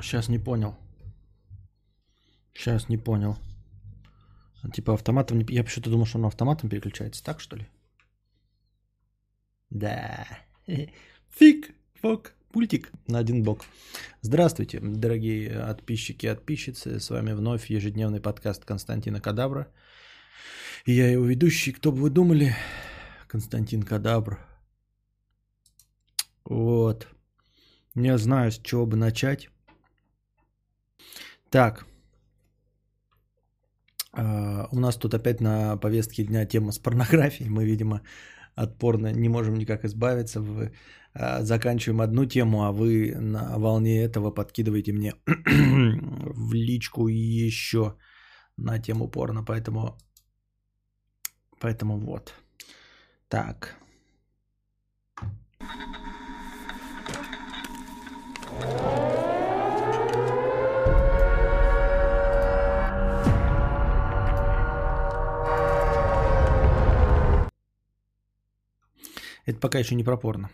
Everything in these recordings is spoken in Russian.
Сейчас не понял. Сейчас не понял. Типа автоматом... Я почему-то думал, что он автоматом переключается. Так, что ли? Да. Фиг, фок, пультик на один бок. Здравствуйте, дорогие подписчики и подписчицы. С вами вновь ежедневный подкаст Константина Кадавра. И я его ведущий. Кто бы вы думали? Константин Кадавр. Вот. Не знаю, с чего бы начать. Так. А, У нас тут опять на повестке дня тема с порнографией. Мы, видимо, от порно не можем никак избавиться. Вы, а, заканчиваем одну тему, а вы на волне этого подкидываете мне в личку еще на тему порно. Поэтому, поэтому вот. Так. Это пока еще не про порно.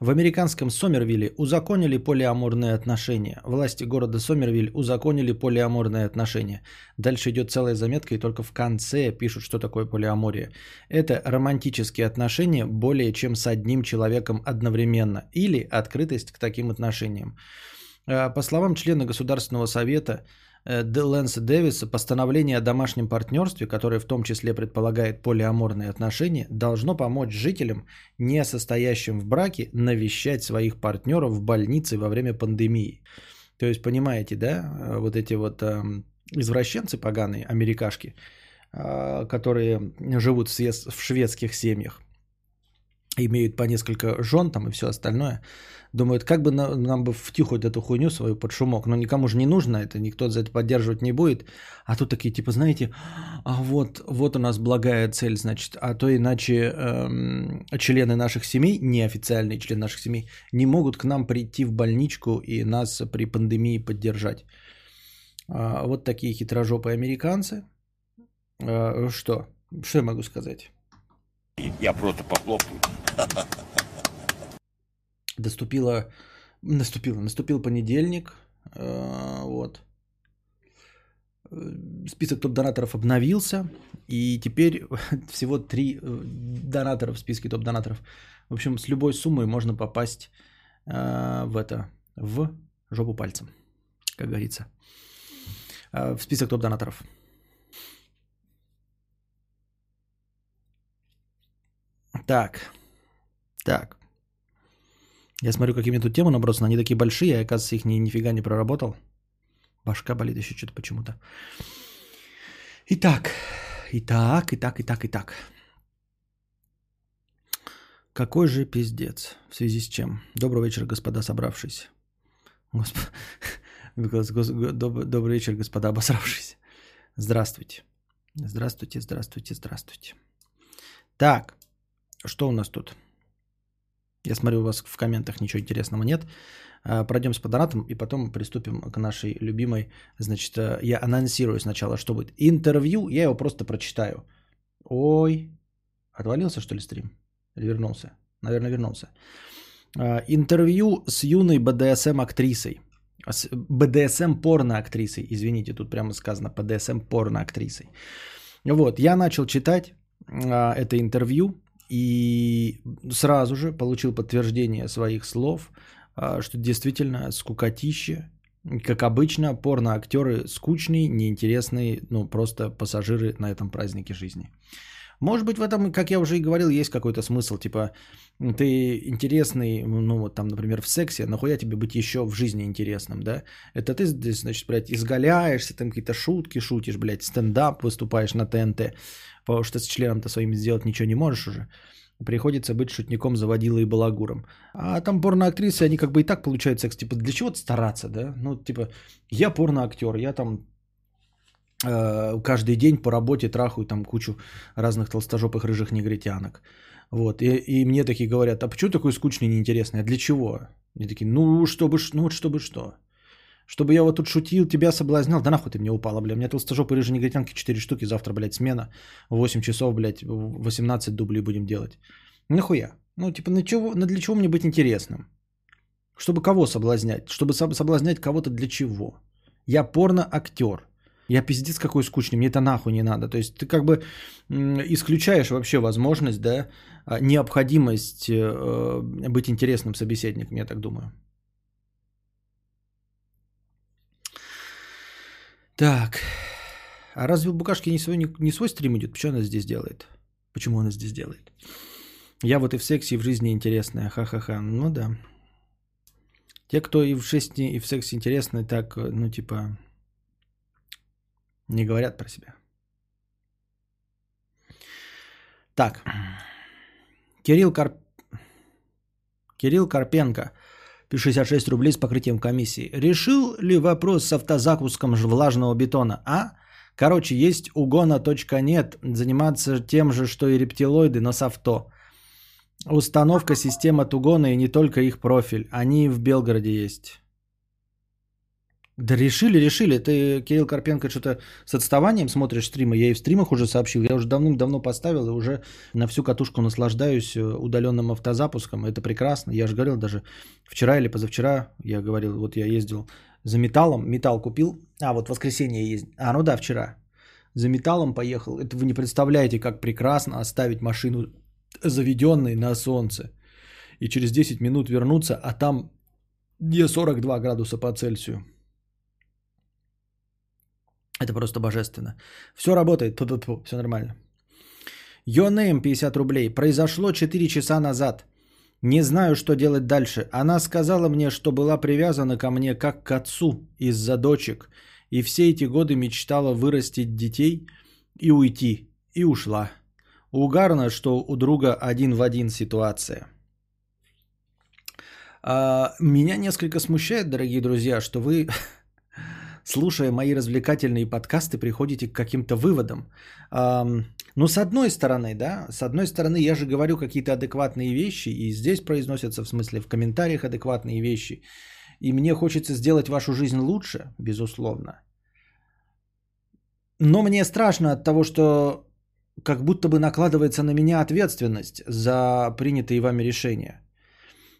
В американском Сомервилле узаконили полиаморные отношения. Власти города Сомервиль узаконили полиаморные отношения. Дальше идет целая заметка, и только в конце пишут, что такое полиамория. Это романтические отношения более чем с одним человеком одновременно. Или открытость к таким отношениям. Э, По словам члена Государственного совета э, Д. Лэнса Дэвиса, постановление о домашнем партнерстве, которое в том числе предполагает полиаморные отношения, должно помочь жителям, не состоящим в браке, навещать своих партнеров в больнице во время пандемии. То есть, понимаете, да, э, вот эти вот эм, извращенцы поганые, америкашки, э, которые живут в шведских семьях, имеют по несколько жен там и все остальное, думают, как бы на- нам бы втюхать эту хуйню свою под шумок, но никому же не нужно это, никто за это поддерживать не будет, а тут такие типа, знаете, а вот, вот у нас благая цель, значит, а то иначе эм, члены наших семей, неофициальные члены наших семей, не могут к нам прийти в больничку и нас при пандемии поддержать. А, вот такие хитрожопые американцы. А, что? Что я могу сказать? Я просто похлопаю. Доступила, наступила, наступил понедельник, э, вот. Э, Список топ-донаторов обновился, и теперь всего три э, донатора в списке топ-донаторов. В общем, с любой суммой можно попасть в это, в жопу пальцем, как говорится. В список топ-донаторов. Так, так. Я смотрю, какие мне тут темы набросаны. Они такие большие, я, оказывается, их ни, нифига не проработал. Башка болит еще что-то почему-то. Итак, итак, итак, итак, итак. Какой же пиздец? В связи с чем? Добрый вечер, господа собравшиеся. Госп- гос- гос- го- доб- Добрый вечер, господа обосравшиеся. Здравствуйте. Здравствуйте, здравствуйте, здравствуйте. Так, что у нас тут? Я смотрю, у вас в комментах ничего интересного нет. А, Пройдем с донатом и потом приступим к нашей любимой. Значит, э, я анонсирую сначала, что будет. Интервью, я его просто прочитаю. Ой, отвалился что ли стрим? Или вернулся? Наверное, вернулся. А, Интервью с юной БДСМ-актрисой. С БДСМ порно-актрисой. Извините, тут прямо сказано БДСМ порно-актрисой. Вот, я начал читать а, это интервью и сразу же получил подтверждение своих слов, а, что действительно скукотище. Как обычно, порно-актеры скучные, неинтересные, ну просто пассажиры на этом празднике жизни. Может быть, в этом, как я уже и говорил, есть какой-то смысл. Типа, ты интересный, ну вот там, например, в сексе, нахуя тебе быть еще в жизни интересным, да? Это ты значит, блядь, изгаляешься, там какие-то шутки шутишь, блядь, стендап выступаешь на ТНТ, потому что с членом-то своим сделать ничего не можешь уже. Приходится быть шутником, заводилой и балагуром. А там порноактрисы, они как бы и так получают секс. Типа, для чего стараться, да? Ну, типа, я порноактер, я там э, каждый день по работе трахаю там кучу разных толстожопых рыжих негритянок. Вот, и, и мне такие говорят, а почему такой скучный, неинтересный, а для чего? И такие, ну, чтобы, ну вот чтобы что? Чтобы я вот тут шутил, тебя соблазнял, да нахуй ты мне упала, бля, у меня толстожопые рыжие негритянки 4 штуки, завтра, блядь, смена, в 8 часов, блядь, в 18 дублей будем делать. Нахуя? Ну, типа, на чего, на для чего мне быть интересным? Чтобы кого соблазнять? Чтобы соблазнять кого-то для чего? Я порно-актер. Я пиздец какой скучный, мне это нахуй не надо. То есть ты как бы исключаешь вообще возможность, да, а, необходимость э, быть интересным собеседником, я так думаю. Так. А разве у Букашки не свой, не, свой стрим идет? Почему она здесь делает? Почему она здесь делает? Я вот и в сексе, и в жизни интересная. Ха-ха-ха. Ну да. Те, кто и в жизни, и в сексе интересны, так, ну типа, не говорят про себя. Так. Кирилл, Карп... Кирилл Карпенко. 66 рублей с покрытием комиссии. Решил ли вопрос с автозапуском влажного бетона, а? Короче, есть угона.нет, заниматься тем же, что и рептилоиды, но с авто. Установка системы от угона и не только их профиль. Они в Белгороде есть. Да решили, решили. Ты, Кирилл Карпенко, что-то с отставанием смотришь стримы. Я и в стримах уже сообщил. Я уже давным-давно поставил и уже на всю катушку наслаждаюсь э, удаленным автозапуском. Это прекрасно. Я же говорил даже вчера или позавчера, я говорил, вот я ездил за металлом. Металл купил. А, вот воскресенье ездил. А, ну да, вчера. За металлом поехал. Это вы не представляете, как прекрасно оставить машину заведенной на солнце. И через 10 минут вернуться, а там не 42 градуса по Цельсию. Это просто божественно. Все работает, Ту-ту-ту, все нормально. Йонейм 50 рублей. Произошло 4 часа назад. Не знаю, что делать дальше. Она сказала мне, что была привязана ко мне как к отцу из-за дочек. И все эти годы мечтала вырастить детей и уйти. И ушла. Угарно, что у друга один в один ситуация. А, меня несколько смущает, дорогие друзья, что вы слушая мои развлекательные подкасты, приходите к каким-то выводам. Ну, с одной стороны, да, с одной стороны, я же говорю какие-то адекватные вещи, и здесь произносятся, в смысле, в комментариях адекватные вещи. И мне хочется сделать вашу жизнь лучше, безусловно. Но мне страшно от того, что как будто бы накладывается на меня ответственность за принятые вами решения.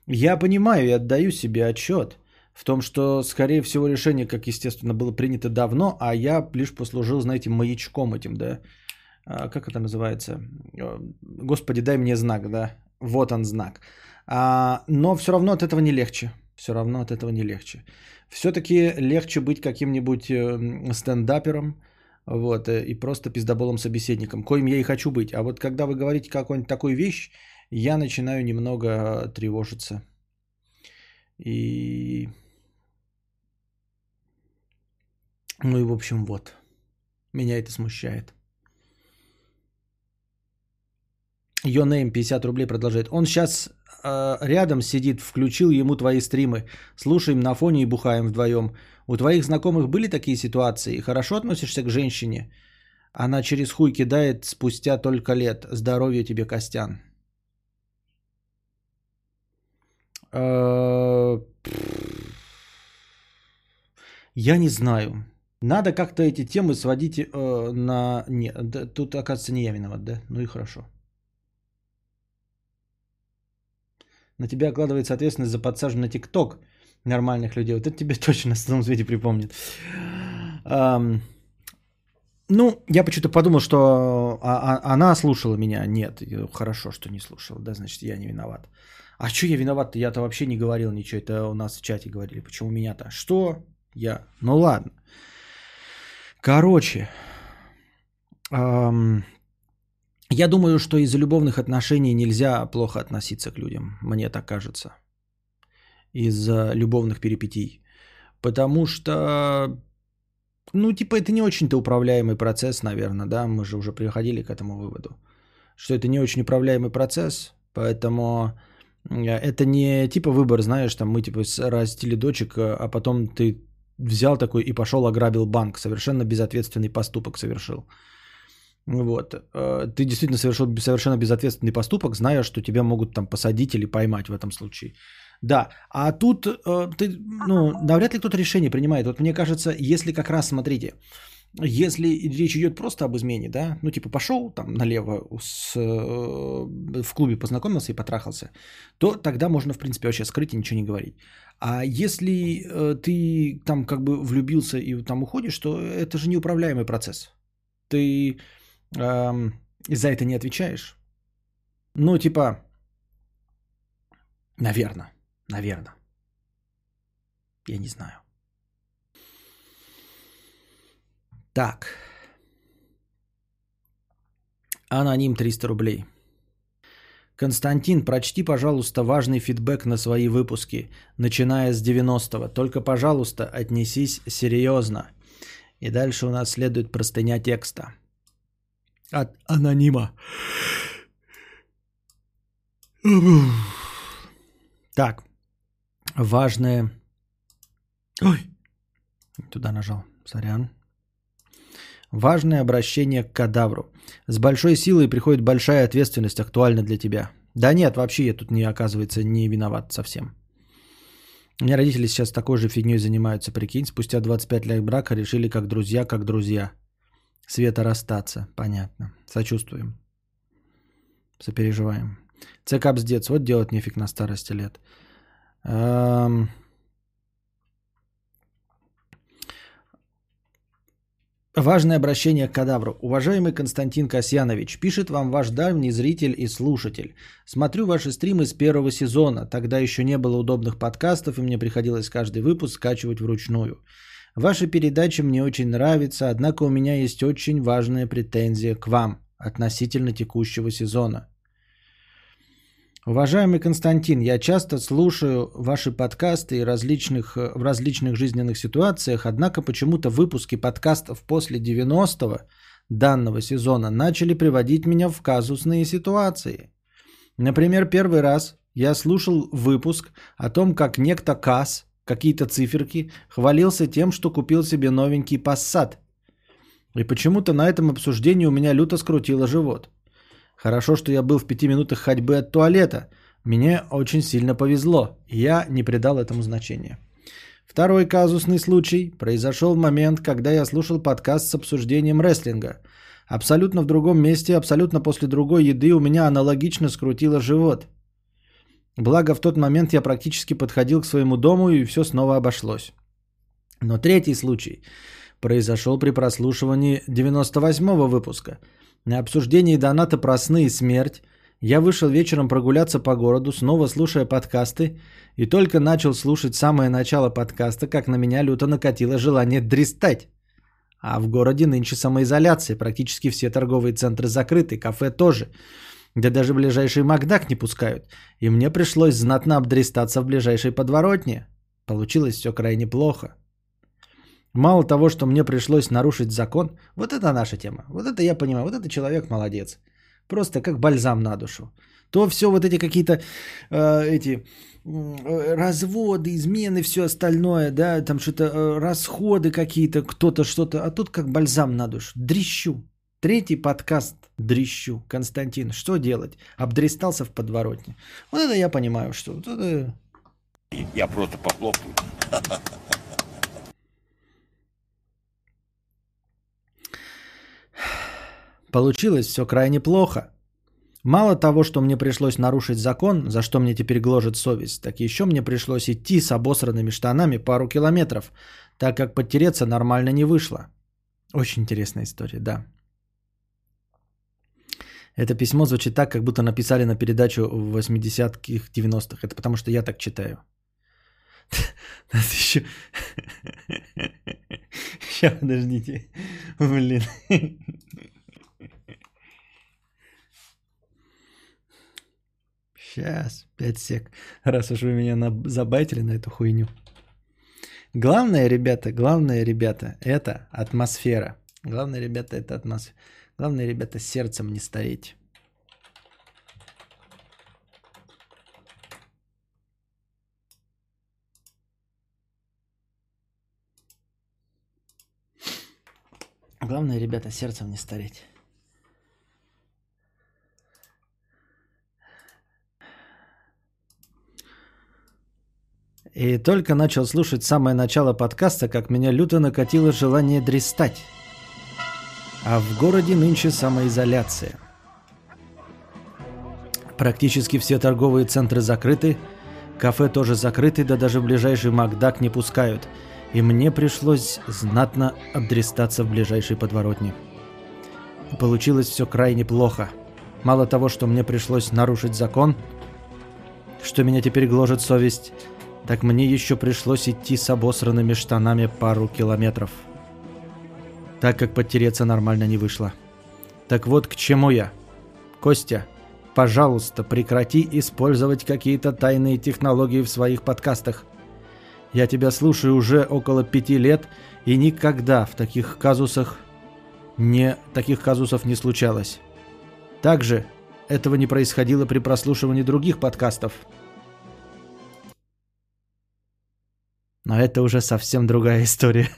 Я понимаю и отдаю себе отчет – в том, что, скорее всего, решение, как естественно, было принято давно, а я лишь послужил, знаете, маячком этим, да. А, как это называется? Э, Господи, дай мне знак, да. Вот он знак. А, но все равно от этого не легче. Все равно от этого не легче. Все-таки легче быть каким-нибудь э, стендапером, вот, э, и просто пиздоболом собеседником, коим я и хочу быть. А вот когда вы говорите какую-нибудь такую вещь, я начинаю немного тревожиться. И Ну и в общем вот. Меня это смущает. Йонейм 50 рублей продолжает. Он сейчас э, рядом сидит, включил ему твои стримы. Слушаем на фоне и бухаем вдвоем. У твоих знакомых были такие ситуации? Хорошо относишься к женщине? Она через хуй кидает спустя только лет. Здоровья тебе, Костян. Э, я не знаю. Надо как-то эти темы сводить э, на... Не, да, тут, оказывается, не я виноват, да? Ну и хорошо. На тебя окладывается ответственность за подсаживание на ТикТок нормальных людей. Вот это тебе точно на самом свете припомнит. Um, ну, я почему-то подумал, что а, а, она слушала меня. Нет, хорошо, что не слушала. Да, значит, я не виноват. А что я виноват-то? Я-то вообще не говорил ничего. Это у нас в чате говорили. Почему меня-то? Что? Я. Ну ладно. Короче, эм, я думаю, что из-за любовных отношений нельзя плохо относиться к людям, мне так кажется. Из-за любовных перипетий. Потому что, ну, типа, это не очень-то управляемый процесс, наверное, да, мы же уже приходили к этому выводу, что это не очень управляемый процесс, поэтому это не типа выбор, знаешь, там мы типа растили дочек, а потом ты взял такой и пошел ограбил банк. Совершенно безответственный поступок совершил. Вот. Э, ты действительно совершил совершенно безответственный поступок, зная, что тебя могут там посадить или поймать в этом случае. Да, а тут э, ты, ну, навряд ли кто-то решение принимает. Вот мне кажется, если как раз, смотрите, если речь идет просто об измене, да, ну типа пошел там налево с, э, в клубе познакомился и потрахался, то тогда можно в принципе вообще скрыть и ничего не говорить. А если э, ты там как бы влюбился и там уходишь, то это же неуправляемый процесс. Ты э, за это не отвечаешь. Ну типа, наверное, наверное. Я не знаю. Так. Аноним 300 рублей. Константин, прочти, пожалуйста, важный фидбэк на свои выпуски, начиная с 90-го. Только, пожалуйста, отнесись серьезно. И дальше у нас следует простыня текста. От анонима. Так. Важное... Ой. Туда нажал. Сорян. Важное обращение к кадавру. С большой силой приходит большая ответственность, актуальна для тебя. Да нет, вообще я тут не оказывается не виноват совсем. У меня родители сейчас такой же фигней занимаются, прикинь. Спустя 25 лет брака решили как друзья, как друзья. Света расстаться, понятно. Сочувствуем. Сопереживаем. ЦК бздец, вот делать нефиг на старости лет. Эм... Важное обращение к кадавру. Уважаемый Константин Касьянович, пишет вам ваш давний зритель и слушатель. Смотрю ваши стримы с первого сезона. Тогда еще не было удобных подкастов, и мне приходилось каждый выпуск скачивать вручную. Ваши передачи мне очень нравятся, однако у меня есть очень важная претензия к вам относительно текущего сезона. Уважаемый Константин, я часто слушаю ваши подкасты различных, в различных жизненных ситуациях, однако почему-то выпуски подкастов после 90-го данного сезона начали приводить меня в казусные ситуации. Например, первый раз я слушал выпуск о том, как некто Касс, какие-то циферки, хвалился тем, что купил себе новенький Passat. И почему-то на этом обсуждении у меня люто скрутило живот – Хорошо, что я был в пяти минутах ходьбы от туалета. Мне очень сильно повезло, я не придал этому значения. Второй казусный случай произошел в момент, когда я слушал подкаст с обсуждением рестлинга. Абсолютно в другом месте, абсолютно после другой еды у меня аналогично скрутило живот. Благо в тот момент я практически подходил к своему дому и все снова обошлось. Но третий случай произошел при прослушивании 98-го выпуска – на обсуждении доната про сны и смерть я вышел вечером прогуляться по городу, снова слушая подкасты, и только начал слушать самое начало подкаста, как на меня люто накатило желание дристать. А в городе нынче самоизоляция, практически все торговые центры закрыты, кафе тоже. Да даже ближайший Макдак не пускают. И мне пришлось знатно обдристаться в ближайшей подворотне. Получилось все крайне плохо. Мало того, что мне пришлось нарушить закон, вот это наша тема. Вот это я понимаю, вот это человек молодец. Просто как бальзам на душу. То все вот эти какие-то э, эти э, разводы, измены, все остальное, да, там что-то э, расходы какие-то, кто-то что-то, а тут как бальзам на душу. Дрищу. Третий подкаст дрищу. Константин, что делать? Обдристался в подворотне. Вот это я понимаю, что вот это... Я просто похлопаю. Получилось все крайне плохо. Мало того, что мне пришлось нарушить закон, за что мне теперь гложет совесть, так еще мне пришлось идти с обосранными штанами пару километров, так как подтереться нормально не вышло. Очень интересная история, да. Это письмо звучит так, как будто написали на передачу в 80-х, 90-х. Это потому, что я так читаю. Еще... Сейчас, подождите. Блин. Сейчас, 5 сек. Раз уж вы меня на... забайтили на эту хуйню. Главное, ребята, главное, ребята, это атмосфера. Главное, ребята, это атмосфера. Главное, ребята, сердцем не стареть. Главное, ребята, сердцем не стареть. И только начал слушать самое начало подкаста, как меня люто накатило желание дристать. А в городе нынче самоизоляция. Практически все торговые центры закрыты, кафе тоже закрыты, да даже ближайший Макдак не пускают. И мне пришлось знатно обдрестаться в ближайшей подворотне. Получилось все крайне плохо. Мало того, что мне пришлось нарушить закон, что меня теперь гложет совесть, так мне еще пришлось идти с обосранными штанами пару километров. Так как подтереться нормально не вышло. Так вот к чему я. Костя, пожалуйста, прекрати использовать какие-то тайные технологии в своих подкастах. Я тебя слушаю уже около пяти лет, и никогда в таких казусах не, таких казусов не случалось. Также этого не происходило при прослушивании других подкастов. Но это уже совсем другая история.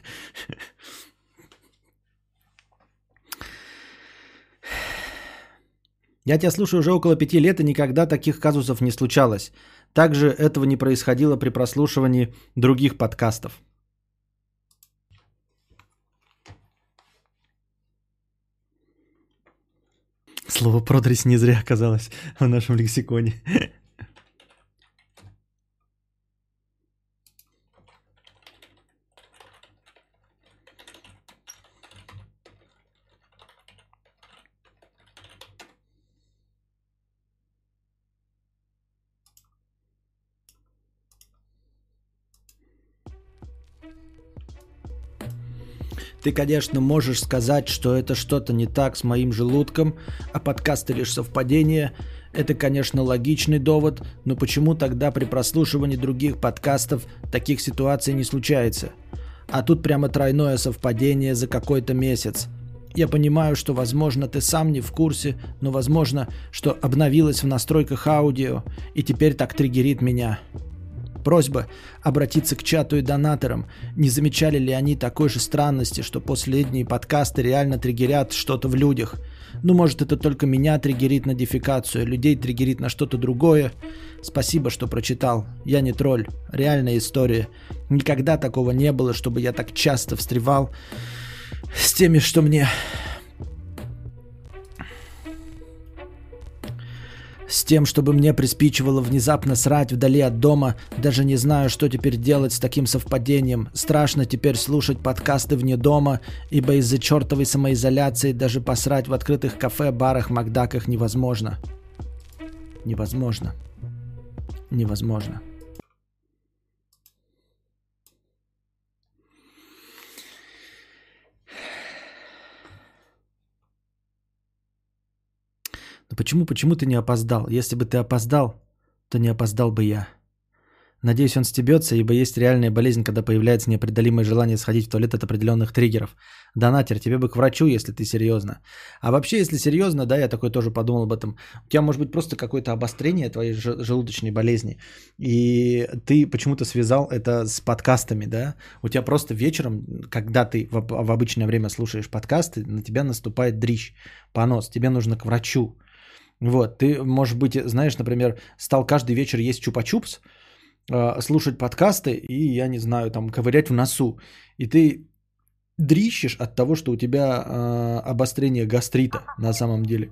Я тебя слушаю уже около пяти лет, и никогда таких казусов не случалось. Также этого не происходило при прослушивании других подкастов. Слово продресь не зря оказалось в нашем лексиконе. Ты, конечно, можешь сказать, что это что-то не так с моим желудком, а подкасты лишь совпадение. Это, конечно, логичный довод, но почему тогда при прослушивании других подкастов таких ситуаций не случается? А тут прямо тройное совпадение за какой-то месяц. Я понимаю, что, возможно, ты сам не в курсе, но, возможно, что обновилось в настройках аудио и теперь так триггерит меня. Просьба обратиться к чату и донаторам. Не замечали ли они такой же странности, что последние подкасты реально триггерят что-то в людях? Ну, может, это только меня триггерит на дефикацию, людей триггерит на что-то другое. Спасибо, что прочитал. Я не тролль. Реальная история. Никогда такого не было, чтобы я так часто встревал с теми, что мне с тем, чтобы мне приспичивало внезапно срать вдали от дома, даже не знаю, что теперь делать с таким совпадением. Страшно теперь слушать подкасты вне дома, ибо из-за чертовой самоизоляции даже посрать в открытых кафе, барах, макдаках невозможно. Невозможно. Невозможно. Почему, почему ты не опоздал? Если бы ты опоздал, то не опоздал бы я. Надеюсь, он стебется, ибо есть реальная болезнь, когда появляется непреодолимое желание сходить в туалет от определенных триггеров. Донатер, тебе бы к врачу, если ты серьезно. А вообще, если серьезно, да, я такой тоже подумал об этом. У тебя может быть просто какое-то обострение твоей желудочной болезни. И ты почему-то связал это с подкастами, да? У тебя просто вечером, когда ты в, обычное время слушаешь подкасты, на тебя наступает дрищ, понос. Тебе нужно к врачу. Вот, ты, может быть, знаешь, например, стал каждый вечер есть чупа-чупс, а, слушать подкасты и, я не знаю, там, ковырять в носу. И ты дрищешь от того, что у тебя э, обострение гастрита на самом деле.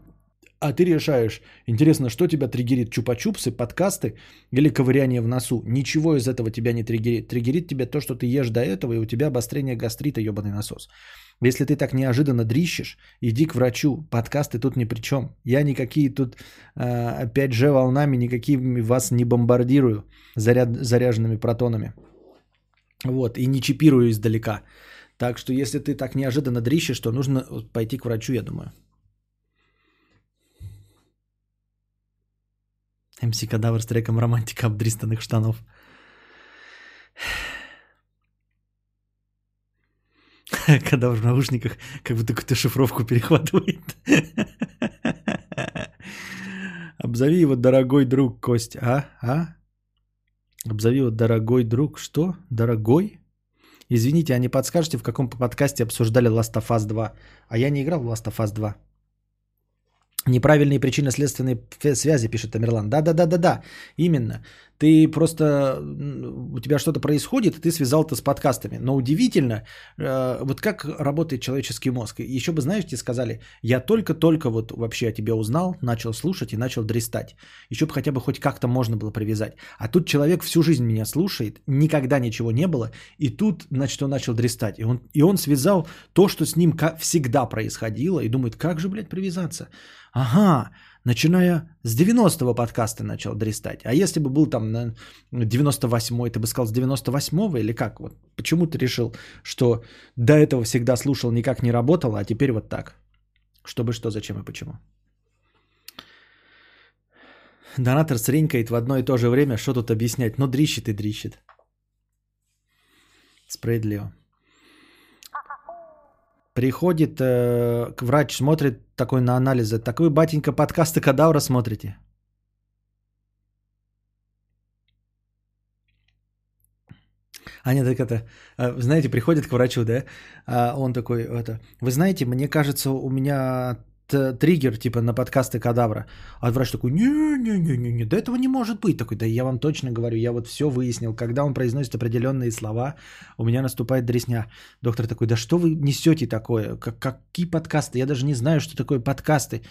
А ты решаешь, интересно, что тебя триггерит, чупа-чупсы, подкасты или ковыряние в носу? Ничего из этого тебя не триггерит. Триггерит тебя то, что ты ешь до этого, и у тебя обострение гастрита, ебаный насос. Если ты так неожиданно дрищешь, иди к врачу. Подкасты тут ни при чем. Я никакие тут э, 5G волнами, никакие вас не бомбардирую заряд, заряженными протонами. Вот, и не чипирую издалека. Так что если ты так неожиданно дрищешь, то нужно пойти к врачу, я думаю. МС Кадавр с треком «Романтика обдристанных штанов». Кадавр в наушниках как будто какую-то шифровку перехватывает. Обзови его дорогой друг, Кость. А? А? Обзови его дорогой друг. Что? Дорогой? Извините, а не подскажете, в каком подкасте обсуждали Last of Us 2? А я не играл в Last of Us 2. Неправильные причинно-следственные связи, пишет Тамерлан. Да-да-да-да-да, именно. Ты просто, у тебя что-то происходит, и ты связал это с подкастами. Но удивительно, э, вот как работает человеческий мозг. Еще бы, знаешь, тебе сказали, я только-только вот вообще о тебе узнал, начал слушать и начал дрестать. Еще бы хотя бы хоть как-то можно было привязать. А тут человек всю жизнь меня слушает, никогда ничего не было, и тут, значит, он начал дрестать. И он, и он связал то, что с ним всегда происходило, и думает, как же, блядь, привязаться? Ага, начиная с 90-го подкаста начал дрестать. А если бы был там на 98-й, ты бы сказал с 98-го или как? Вот почему ты решил, что до этого всегда слушал, никак не работало, а теперь вот так? Чтобы что, зачем и почему? Донатор сренькает в одно и то же время, что тут объяснять? Ну, дрищит и дрищит. Справедливо. Приходит э, врач, смотрит такой на анализы. Так вы, батенька, подкасты Кадавра смотрите? Аня так это, э, знаете, приходит к врачу, да, а он такой, это, вы знаете, мне кажется, у меня триггер типа на подкасты Кадавра. А врач такой, не-не-не-не, да этого не может быть. Такой, да я вам точно говорю, я вот все выяснил. Когда он произносит определенные слова, у меня наступает дресня. Доктор такой, да что вы несете такое? Как, какие подкасты? Я даже не знаю, что такое подкасты.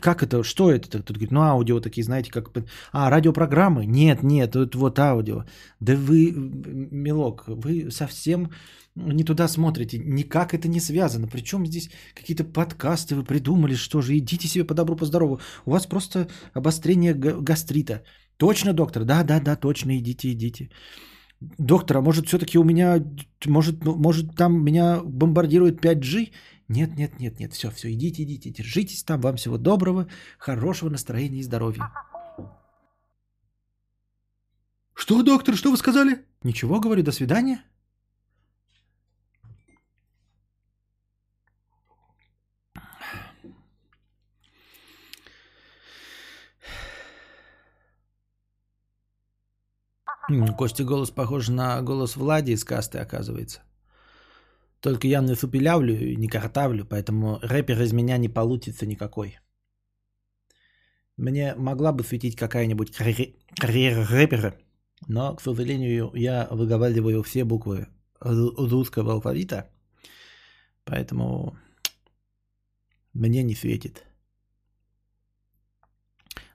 Как это? Что это? Тут говорит, ну аудио такие, знаете, как... А, радиопрограммы? Нет, нет, это вот аудио. Да вы, милок, вы совсем не туда смотрите. Никак это не связано. Причем здесь какие-то подкасты вы придумали, что же, идите себе по добру, по здорову. У вас просто обострение гастрита. Точно, доктор? Да, да, да, точно, идите, идите. Доктор, а может все-таки у меня, может, ну, может там меня бомбардирует 5G? Нет, нет, нет, нет, все, все, идите, идите, держитесь там, вам всего доброго, хорошего настроения и здоровья. Что, доктор, что вы сказали? Ничего, говорю, до свидания. Кости голос похож на голос Влади из касты, оказывается. Только я не супилявлю и не картавлю, поэтому рэпер из меня не получится никакой. Мне могла бы светить какая-нибудь карьера рэпера, но, к сожалению, я выговариваю все буквы русского алфавита, поэтому мне не светит.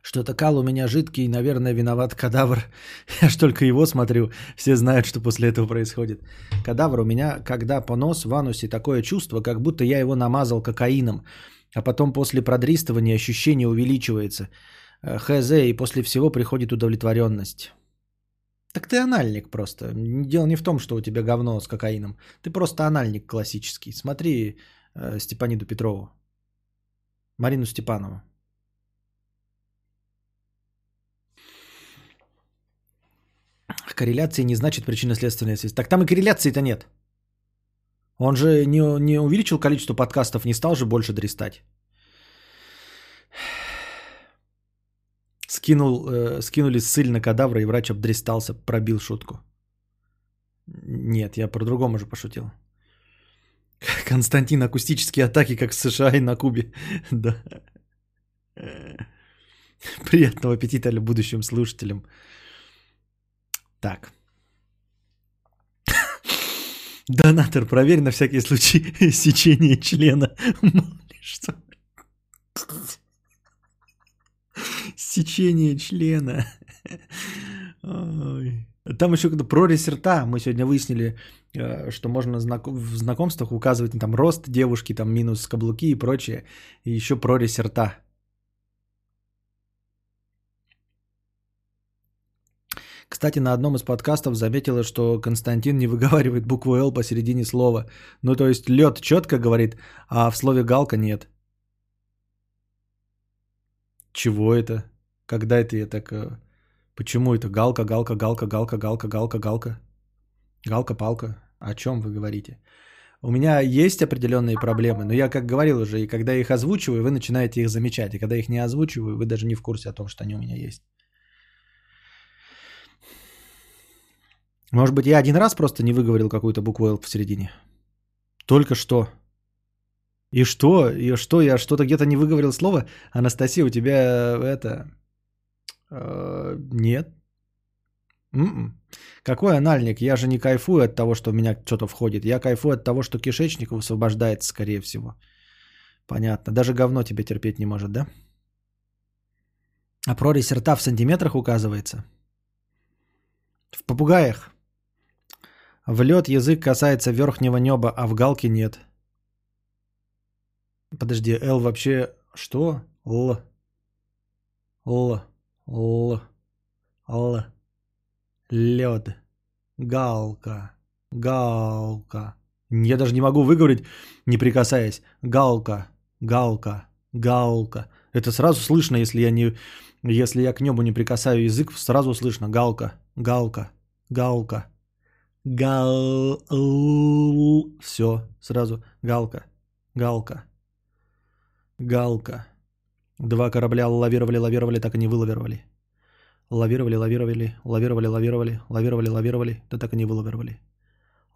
Что-то кал у меня жидкий, наверное, виноват кадавр. Я ж только его смотрю, все знают, что после этого происходит. Кадавр у меня, когда понос в анусе, такое чувство, как будто я его намазал кокаином, а потом после продристывания ощущение увеличивается. Э, ХЗ, и после всего приходит удовлетворенность. Так ты анальник просто. Дело не в том, что у тебя говно с кокаином. Ты просто анальник классический. Смотри э, Степаниду Петрову. Марину Степанову. Корреляции не значит причинно-следственная связь. Так там и корреляции-то нет. Он же не, не увеличил количество подкастов, не стал же больше дрестать. Скинул, э, скинули ссыль на кадавра, и врач обдрестался, пробил шутку. Нет, я про другом уже пошутил. Константин, акустические атаки, как в США и на Кубе. да. Приятного аппетита будущим слушателям. Так. Донатор, проверь на всякий случай сечение члена. Что? Сечение члена. Там еще когда прорезь рта, мы сегодня выяснили, э, что можно в знакомствах указывать там рост девушки, там минус каблуки и прочее, и еще прорезь рта. Кстати, на одном из подкастов заметила, что Константин не выговаривает букву «Л» посередине слова. Ну, то есть лед четко говорит, а в слове «галка» нет. Чего это? Когда это я так... Э, почему это галка, галка, галка, галка, галка, галка, галка? Галка-палка. О чем вы говорите? У меня есть определенные проблемы, но я, как говорил уже, и когда я их озвучиваю, вы начинаете их замечать. И когда их не озвучиваю, вы даже не в курсе о том, что они у меня есть. Может быть, я один раз просто не выговорил какую-то букву «Л» в середине. Только что. И что? И что? Я что-то где-то не выговорил слово? Анастасия, у тебя это... Э, нет. М-м. Какой анальник? Я же не кайфую от того, что в меня что-то входит. Я кайфую от того, что кишечник высвобождается, скорее всего. Понятно. Даже говно тебя терпеть не может, да? А прорезь рта в сантиметрах указывается? В попугаях. В лед язык касается верхнего неба, а в галке нет. Подожди, Л вообще что? Л. Л. Л. Л. Лед. Галка. Галка. Я даже не могу выговорить, не прикасаясь. Галка. Галка. Галка. Это сразу слышно, если я не... Если я к небу не прикасаю язык, сразу слышно. Галка. Галка. Галка. Гал... Все, сразу. Галка. Галка. Галка. Два корабля лавировали, лавировали, так и не вылавировали. Лавировали, лавировали, лавировали, лавировали, лавировали, лавировали, да так и не вылавировали.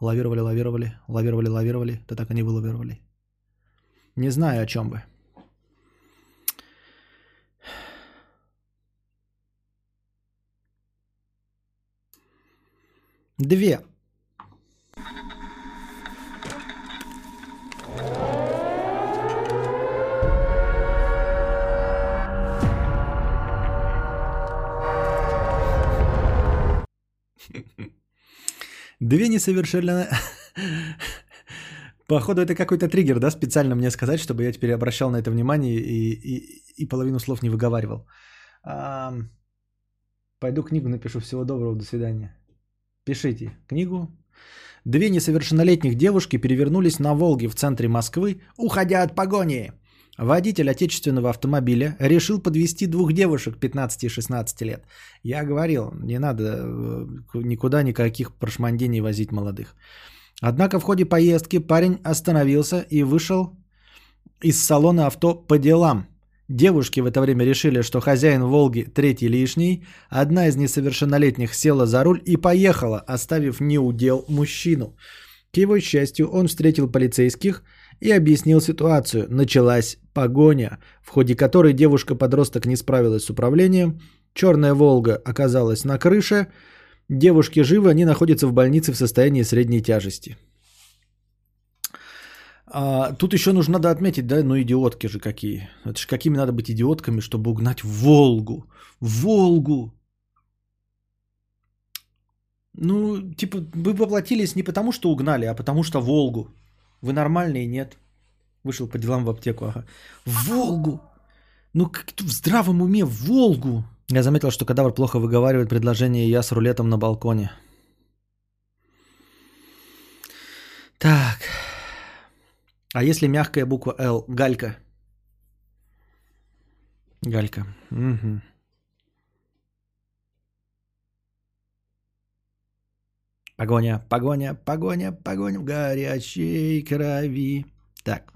Лавировали, лавировали, лавировали, лавировали, да так и не вылавировали. Не знаю, о чем вы. Две. Две несовершенно... Походу, это какой-то триггер, да, специально мне сказать, чтобы я теперь обращал на это внимание и, и, и половину слов не выговаривал. А, пойду книгу напишу. Всего доброго, до свидания. Пишите книгу. Две несовершеннолетних девушки перевернулись на Волге в центре Москвы, уходя от погони. Водитель отечественного автомобиля решил подвести двух девушек 15 и 16 лет. Я говорил, не надо э, никуда никаких прошмандений возить молодых. Однако в ходе поездки парень остановился и вышел из салона авто по делам. Девушки в это время решили, что хозяин Волги третий лишний. Одна из несовершеннолетних села за руль и поехала, оставив неудел мужчину. К его счастью, он встретил полицейских и объяснил ситуацию. Началась погоня, в ходе которой девушка-подросток не справилась с управлением. Черная Волга оказалась на крыше. Девушки живы, они находятся в больнице в состоянии средней тяжести. А, тут еще нужно надо отметить, да, ну идиотки же какие. Это же какими надо быть идиотками, чтобы угнать Волгу. Волгу. Ну, типа, вы поплатились не потому, что угнали, а потому что Волгу. Вы нормальные, нет? Вышел по делам в аптеку, ага. Волгу! Ну, как в здравом уме, Волгу! Я заметил, что кадавр плохо выговаривает предложение «я с рулетом на балконе». Так. А если мягкая буква «Л»? Галька. Галька. Угу. Погоня, погоня, погоня, погоня в горячей крови. Так.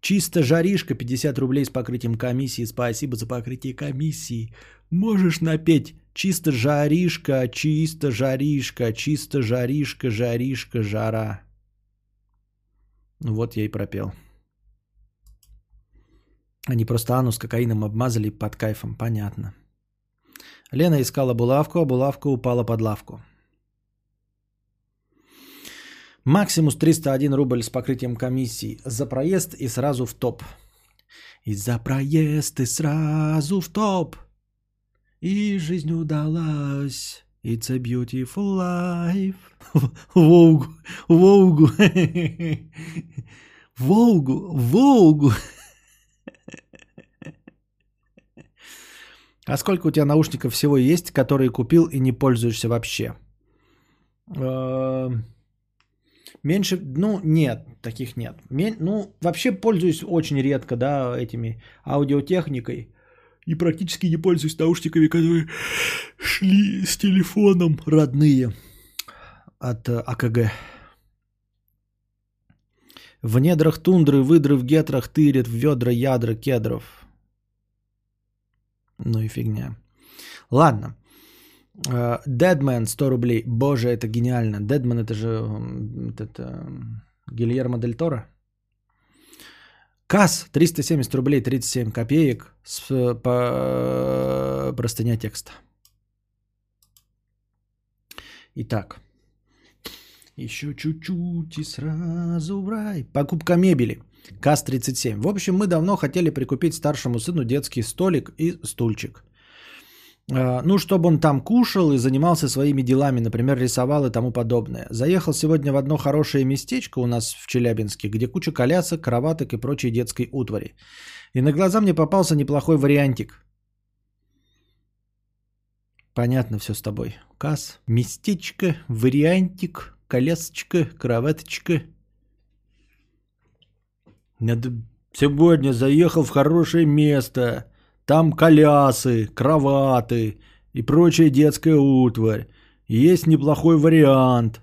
Чисто жаришка, 50 рублей с покрытием комиссии. Спасибо за покрытие комиссии. Можешь напеть чисто жаришка, чисто жаришка, чисто жаришка, жаришка, жара. Ну вот я и пропел. Они просто анус кокаином обмазали под кайфом, понятно. Лена искала булавку, а булавка упала под лавку. Максимус 301 рубль с покрытием комиссии за проезд и сразу в топ. И за проезд и сразу в топ. И жизнь удалась. It's a beautiful life. Волгу, Волгу. Волгу, Волгу. А сколько у тебя наушников всего есть, которые купил и не пользуешься вообще? Меньше, ну, нет, таких нет. Мен, ну, вообще пользуюсь очень редко, да, этими аудиотехникой. И практически не пользуюсь наушниками, которые шли с телефоном родные от э, АКГ. В недрах тундры, выдры в гетрах тырят в ведра ядра кедров. Ну и фигня. Ладно. Дедмен 100 рублей. Боже, это гениально. Дедмен это же это, Гильермо Дель Торо. Касс 370 рублей 37 копеек с, по простыня текста. Итак, еще чуть-чуть и сразу в рай. Покупка мебели. КАЗ-37. В общем, мы давно хотели прикупить старшему сыну детский столик и стульчик. А, ну, чтобы он там кушал и занимался своими делами, например, рисовал и тому подобное. Заехал сегодня в одно хорошее местечко у нас в Челябинске, где куча колясок, кроваток и прочей детской утвари. И на глаза мне попался неплохой вариантик. Понятно все с тобой. Каз, местечко, вариантик, колясочка, кроваточка. Надо... Сегодня заехал в хорошее место. Там колясы, кроваты и прочая детская утварь. Есть неплохой вариант.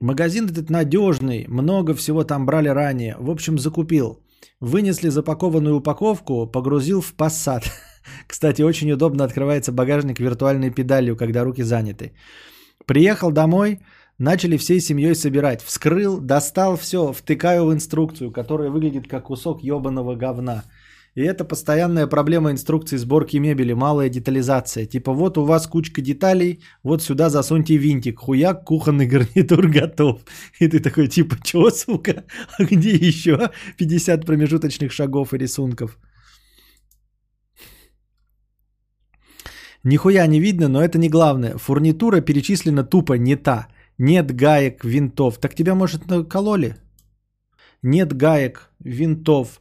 Магазин этот надежный, много всего там брали ранее. В общем, закупил. Вынесли запакованную упаковку, погрузил в пассат. Кстати, очень удобно открывается багажник виртуальной педалью, когда руки заняты. Приехал домой, начали всей семьей собирать. Вскрыл, достал все, втыкаю в инструкцию, которая выглядит как кусок ебаного говна. И это постоянная проблема инструкции сборки мебели, малая детализация. Типа вот у вас кучка деталей, вот сюда засуньте винтик, хуяк, кухонный гарнитур готов. И ты такой типа, чего, сука, а где еще 50 промежуточных шагов и рисунков? Нихуя не видно, но это не главное. Фурнитура перечислена тупо не та. Нет гаек, винтов. Так тебя, может, кололи? Нет гаек, винтов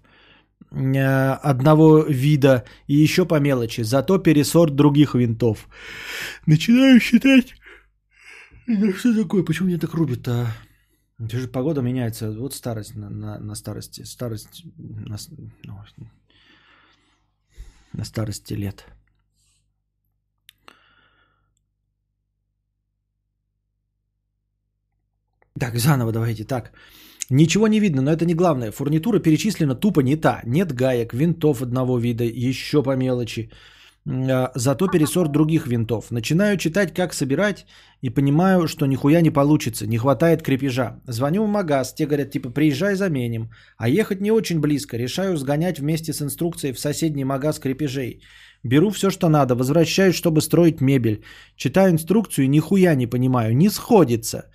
одного вида и еще по мелочи. Зато пересорт других винтов. Начинаю считать... Да что такое? Почему меня так рубит-то? Это же погода меняется. Вот старость на, на, на старости. Старость на, ну, на старости лет. Так, заново давайте. Так. Ничего не видно, но это не главное. Фурнитура перечислена тупо не та. Нет гаек, винтов одного вида, еще по мелочи. А, зато пересорт других винтов. Начинаю читать, как собирать, и понимаю, что нихуя не получится, не хватает крепежа. Звоню в магаз, те говорят, типа, приезжай, заменим. А ехать не очень близко, решаю сгонять вместе с инструкцией в соседний магаз крепежей. Беру все, что надо, возвращаюсь, чтобы строить мебель. Читаю инструкцию нихуя не понимаю, не сходится.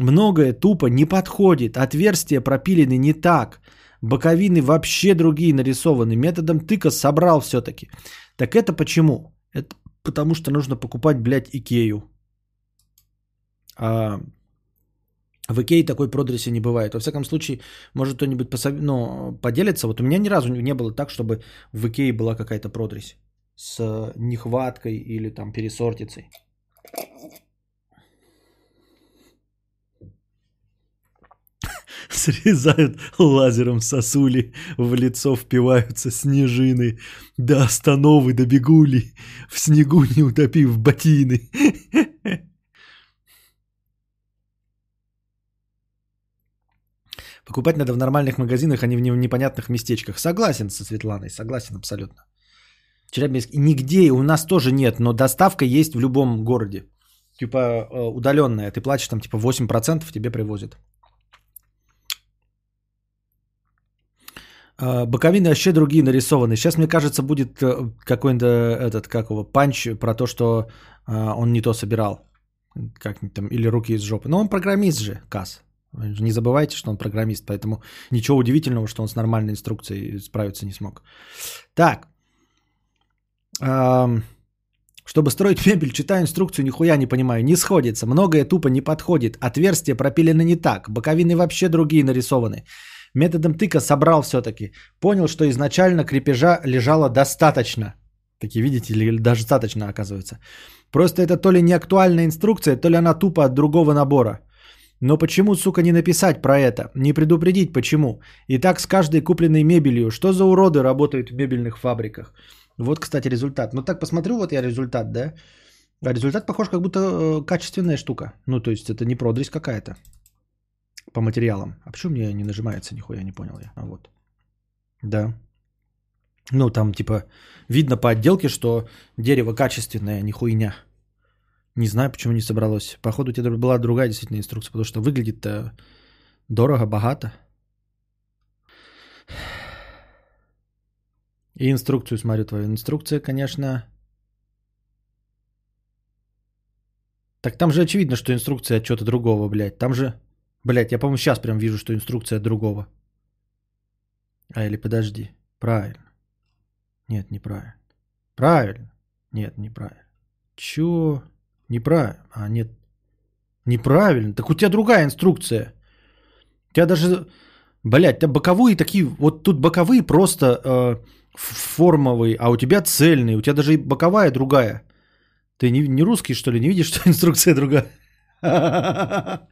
Многое тупо не подходит, отверстия пропилены не так, боковины вообще другие нарисованы, методом тыка собрал все-таки. Так это почему? Это потому что нужно покупать, блядь, Икею. А в Икее такой продреси не бывает. Во всяком случае, может кто-нибудь посов... ну, поделится. Вот у меня ни разу не было так, чтобы в Икее была какая-то продресь с нехваткой или там пересортицей. Срезают лазером сосули, в лицо впиваются снежины. До остановы добегу ли, в снегу не утопив ботины. Покупать надо в нормальных магазинах, а не в непонятных местечках. Согласен со Светланой, согласен абсолютно. Челябинск. Нигде у нас тоже нет, но доставка есть в любом городе. Типа э, удаленная. Ты платишь там типа 8% тебе привозят. Боковины вообще другие нарисованы. Сейчас, мне кажется, будет э, какой-то этот, как его, панч про то, что а, он не то собирал. Как там, или руки из жопы. Но он программист же, Кас. Не забывайте, что он программист, поэтому ничего удивительного, что он с нормальной инструкцией справиться не смог. Так. Чтобы строить мебель, читаю инструкцию, нихуя не понимаю. Не сходится. Многое тупо не подходит. Отверстия пропилены не так. Боковины вообще другие нарисованы. Методом тыка собрал все-таки. Понял, что изначально крепежа лежало достаточно. Такие, видите, даже достаточно оказывается. Просто это то ли не актуальная инструкция, то ли она тупо от другого набора. Но почему, сука, не написать про это? Не предупредить почему? И так с каждой купленной мебелью. Что за уроды работают в мебельных фабриках? Вот, кстати, результат. Ну так посмотрю, вот я результат, да? А результат похож, как будто э, качественная штука. Ну, то есть это не продресь какая-то по материалам. А почему мне не нажимается, нихуя не понял я. А вот. Да. Ну, там типа видно по отделке, что дерево качественное, а не хуйня. Не знаю, почему не собралось. Походу, у тебя была другая действительно инструкция, потому что выглядит-то дорого, богато. И инструкцию смотрю твою. Инструкция, конечно, Так там же очевидно, что инструкция от чего-то другого, блядь. Там же, блядь, я, по-моему, сейчас прям вижу, что инструкция другого. А или подожди, правильно. Нет, неправильно. Правильно. Нет, неправильно. Чё? Неправильно. А, нет. Неправильно. Так у тебя другая инструкция. У тебя даже, блядь, у тебя боковые такие, вот тут боковые просто э, формовые, а у тебя цельные. У тебя даже и боковая другая. Ты не, не русский, что ли, не видишь, что инструкция другая?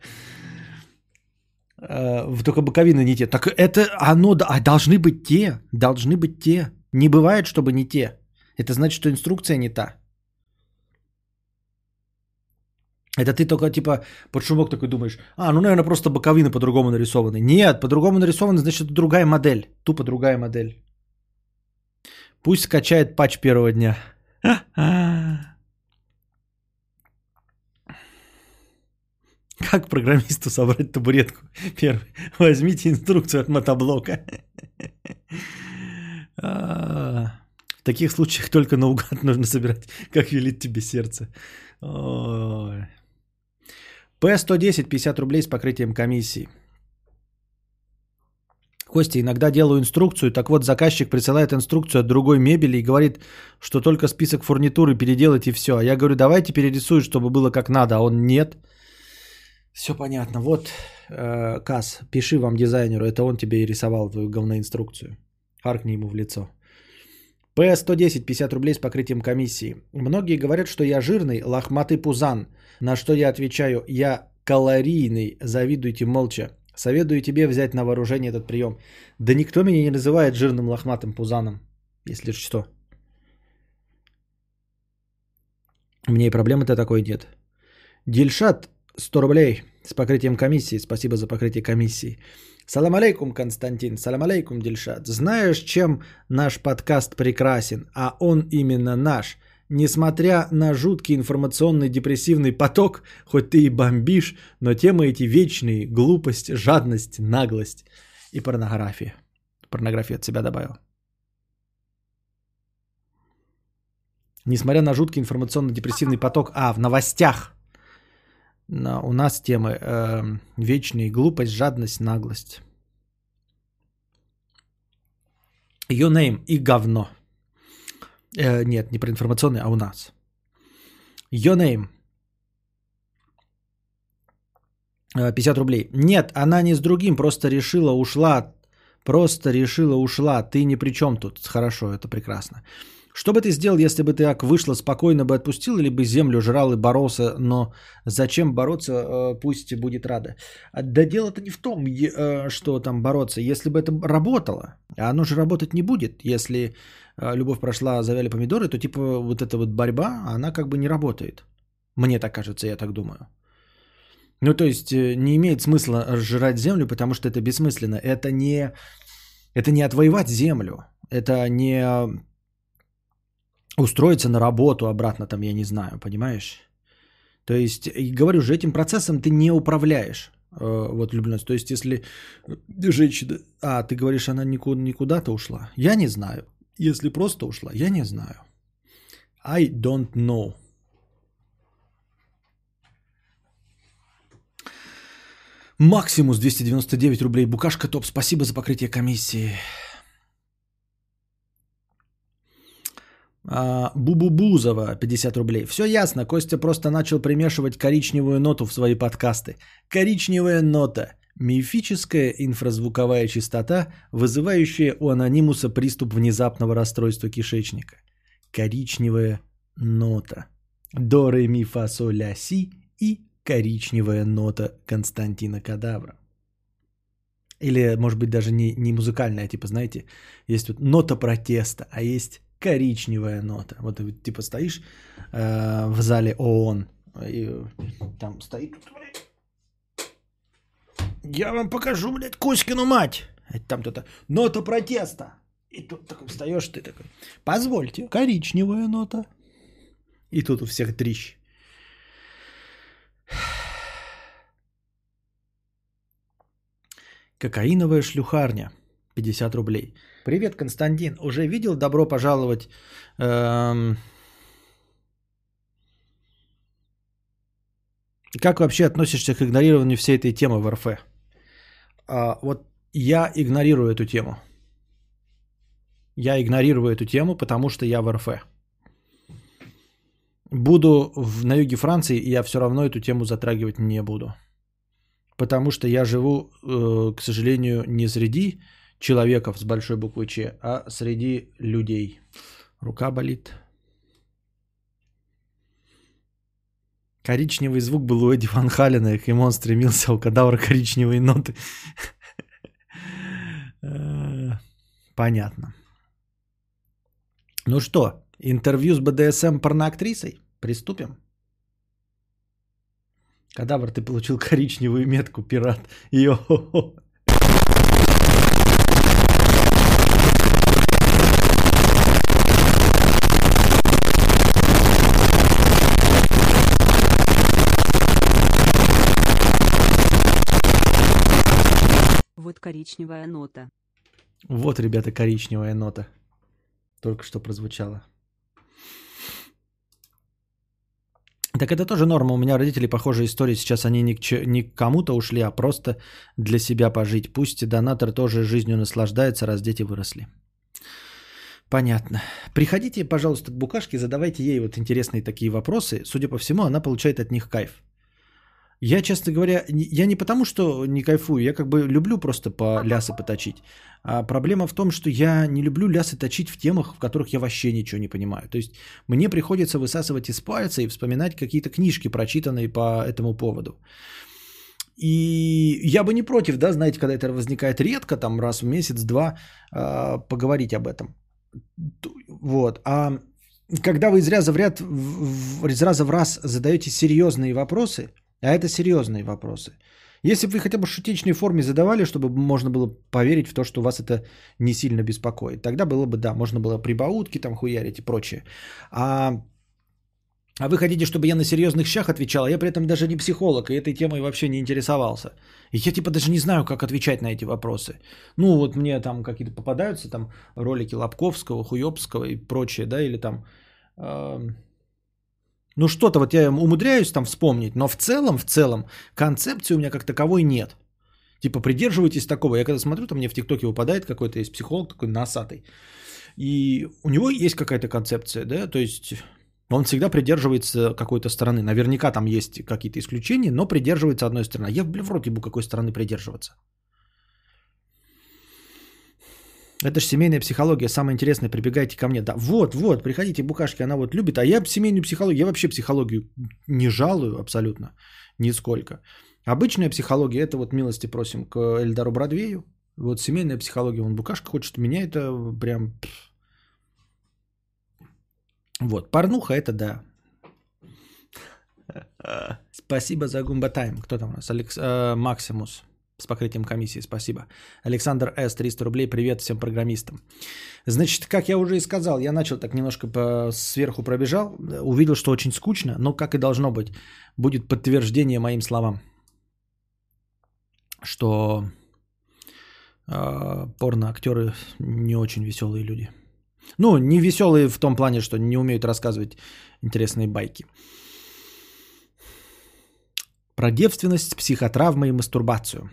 Э, только боковины не те. Так это оно, а должны быть те, должны быть те. Не бывает, чтобы не те. Это значит, что инструкция не та. Это ты только типа под шумок такой думаешь, а, ну, наверное, просто боковины по-другому нарисованы. Нет, по-другому нарисованы, значит, другая модель. Тупо другая модель. Пусть скачает патч первого дня. Как программисту собрать табуретку? Первый. Возьмите инструкцию от мотоблока. А, в таких случаях только наугад нужно собирать, как велит тебе сердце. П-110, 50 рублей с покрытием комиссии. Костя, иногда делаю инструкцию, так вот заказчик присылает инструкцию от другой мебели и говорит, что только список фурнитуры переделать и все. А я говорю, давайте перерисуй, чтобы было как надо, а он нет. Все понятно. Вот, э, Кас, пиши вам дизайнеру, это он тебе и рисовал твою говноинструкцию. Харкни ему в лицо. П-110, 50 рублей с покрытием комиссии. Многие говорят, что я жирный, лохматый пузан. На что я отвечаю, я калорийный, завидуйте молча. Советую тебе взять на вооружение этот прием. Да никто меня не называет жирным лохматым пузаном, если что. У меня и проблемы-то такой нет. Дильшат 100 рублей с покрытием комиссии. Спасибо за покрытие комиссии. Салам алейкум, Константин. Салам алейкум, Дильшат. Знаешь, чем наш подкаст прекрасен? А он именно наш. Несмотря на жуткий информационный депрессивный поток, хоть ты и бомбишь, но темы эти вечные. Глупость, жадность, наглость и порнография. Порнографию от себя добавил. Несмотря на жуткий информационно-депрессивный поток, а, в новостях – но у нас темы э, вечные глупость, жадность, наглость. Your name и говно. Э, нет, не про информационный, а у нас. Your name. 50 э, рублей. Нет, она не с другим, просто решила, ушла. Просто решила, ушла. Ты ни при чем тут. Хорошо, это прекрасно. Что бы ты сделал, если бы ты так вышла, спокойно бы отпустил, или бы землю жрал и боролся, но зачем бороться, э, пусть будет рада. А, да дело-то не в том, э, что там бороться. Если бы это работало, а оно же работать не будет, если э, любовь прошла, завяли помидоры, то типа вот эта вот борьба, она как бы не работает. Мне так кажется, я так думаю. Ну, то есть не имеет смысла жрать землю, потому что это бессмысленно. Это не, это не отвоевать землю. Это не устроиться на работу обратно там, я не знаю, понимаешь? То есть, говорю же, этим процессом ты не управляешь. Э, вот влюбленность. То есть, если женщина... А, ты говоришь, она никуда, никуда-то ушла. Я не знаю. Если просто ушла, я не знаю. I don't know. Максимус 299 рублей. Букашка топ. Спасибо за покрытие комиссии. Бубубузова, 50 рублей. Все ясно, Костя просто начал примешивать коричневую ноту в свои подкасты. Коричневая нота. Мифическая инфразвуковая частота, вызывающая у анонимуса приступ внезапного расстройства кишечника. Коричневая нота. До, ре, ми, фа, соль, ля, си и коричневая нота Константина Кадавра. Или, может быть, даже не, не музыкальная, а типа, знаете, есть вот нота протеста, а есть коричневая нота. Вот ты типа стоишь э, в зале ООН, и там стоит, я вам покажу, блядь, Кузькину мать. Там кто-то, нота протеста. И тут такой встаешь, ты такой, позвольте, коричневая нота. И тут у всех трищ. Кокаиновая шлюхарня. 50 рублей. Привет, Константин. Уже видел добро пожаловать? Эм... Как вообще относишься к игнорированию всей этой темы в РФ? А, вот я игнорирую эту тему. Я игнорирую эту тему, потому что я в РФ. Буду в, на юге Франции, и я все равно эту тему затрагивать не буду. Потому что я живу, э, к сожалению, не среди человеков с большой буквы Ч, а среди людей. Рука болит. Коричневый звук был у Эдди Ван Халена, и он стремился у кадавра коричневые ноты. Э, понятно. Ну что, интервью с БДСМ порноактрисой? Приступим? Кадавр, ты получил коричневую метку, пират. Йо. Вот коричневая нота. Вот, ребята, коричневая нота. Только что прозвучала. Так это тоже норма. У меня родители похожие истории. Сейчас они не к, че- не к кому-то ушли, а просто для себя пожить. Пусть и донатор тоже жизнью наслаждается, раз дети выросли. Понятно. Приходите, пожалуйста, к Букашке, задавайте ей вот интересные такие вопросы. Судя по всему, она получает от них кайф. Я, честно говоря, я не потому, что не кайфую, я как бы люблю просто по лясы поточить. А проблема в том, что я не люблю лясы точить в темах, в которых я вообще ничего не понимаю. То есть мне приходится высасывать из пальца и вспоминать какие-то книжки, прочитанные по этому поводу. И я бы не против, да, знаете, когда это возникает редко, там раз в месяц-два, а, поговорить об этом. Вот. А когда вы из раза в ряд, из раза в раз задаете серьезные вопросы, а это серьезные вопросы. Если бы вы хотя бы в шутичной форме задавали, чтобы можно было поверить в то, что вас это не сильно беспокоит, тогда было бы, да, можно было прибаутки там хуярить и прочее. А, а вы хотите, чтобы я на серьезных щах отвечал, а я при этом даже не психолог, и этой темой вообще не интересовался. И я типа даже не знаю, как отвечать на эти вопросы. Ну вот мне там какие-то попадаются там ролики Лобковского, Хуёбского и прочее, да, или там... эм, ну что-то вот я умудряюсь там вспомнить, но в целом, в целом, концепции у меня как таковой нет. Типа придерживайтесь такого. Я когда смотрю, там мне в ТикТоке выпадает какой-то есть психолог такой носатый. И у него есть какая-то концепция, да, то есть он всегда придерживается какой-то стороны. Наверняка там есть какие-то исключения, но придерживается одной стороны. Я, блин, в рот ебу, какой стороны придерживаться. Это же семейная психология, самое интересное, прибегайте ко мне. Да, вот, вот, приходите, букашки, она вот любит. А я семейную психологию, я вообще психологию не жалую абсолютно, нисколько. Обычная психология, это вот милости просим к Эльдару Бродвею. Вот семейная психология, он букашка хочет, меня это прям... Вот, порнуха это да. Спасибо за Гумба Тайм. Кто там у нас? Алекс... э, Максимус с покрытием комиссии, спасибо. Александр С. 300 рублей, привет всем программистам. Значит, как я уже и сказал, я начал так немножко по сверху пробежал, увидел, что очень скучно, но как и должно быть, будет подтверждение моим словам, что э, порно-актеры не очень веселые люди. Ну, не веселые в том плане, что не умеют рассказывать интересные байки. Про девственность, психотравмы и мастурбацию.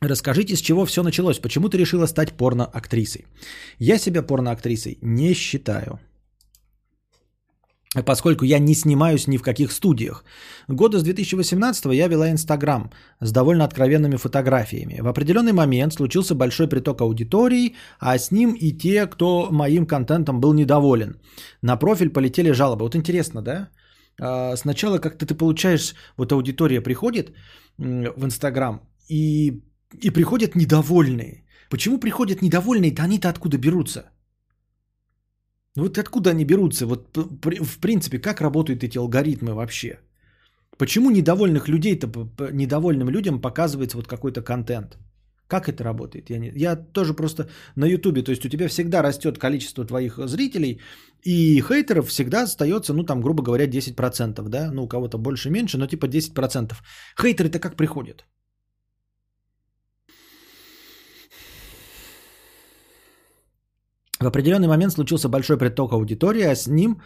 Расскажите, с чего все началось? Почему ты решила стать порноактрисой? Я себя порноактрисой не считаю. Поскольку я не снимаюсь ни в каких студиях. Года с 2018 я вела Инстаграм с довольно откровенными фотографиями. В определенный момент случился большой приток аудитории, а с ним и те, кто моим контентом был недоволен. На профиль полетели жалобы. Вот интересно, да? А, Сначала как-то ты получаешь, вот аудитория приходит в Инстаграм, и, и приходят недовольные. Почему приходят недовольные? Да они-то откуда берутся? Ну Вот откуда они берутся? Вот в принципе, как работают эти алгоритмы вообще? Почему недовольных людей-то, недовольным людям показывается вот какой-то контент? Как это работает? Я, не, я тоже просто на Ютубе, то есть у тебя всегда растет количество твоих зрителей, и хейтеров всегда остается, ну там, грубо говоря, 10%, да? Ну у кого-то больше, меньше, но типа 10%. Хейтеры-то как приходят? В определенный момент случился большой приток аудитории, а с ним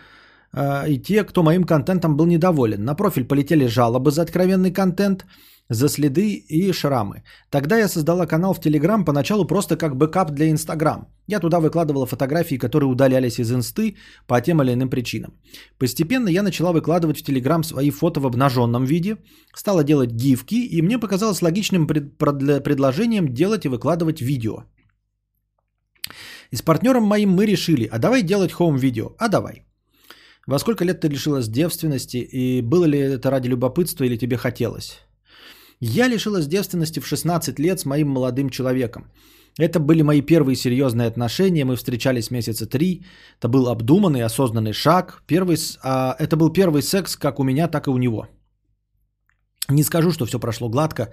э, и те, кто моим контентом был недоволен. На профиль полетели жалобы за откровенный контент, за следы и шрамы. Тогда я создала канал в Телеграм поначалу просто как бэкап для Инстаграм. Я туда выкладывала фотографии, которые удалялись из инсты по тем или иным причинам. Постепенно я начала выкладывать в Телеграм свои фото в обнаженном виде, стала делать гифки, и мне показалось логичным пред- пред- предложением делать и выкладывать видео. И с партнером моим мы решили, а давай делать хоум-видео, а давай. Во сколько лет ты лишилась девственности, и было ли это ради любопытства или тебе хотелось? Я лишилась девственности в 16 лет с моим молодым человеком. Это были мои первые серьезные отношения, мы встречались месяца три. Это был обдуманный, осознанный шаг. Первый, а, это был первый секс как у меня, так и у него. Не скажу, что все прошло гладко.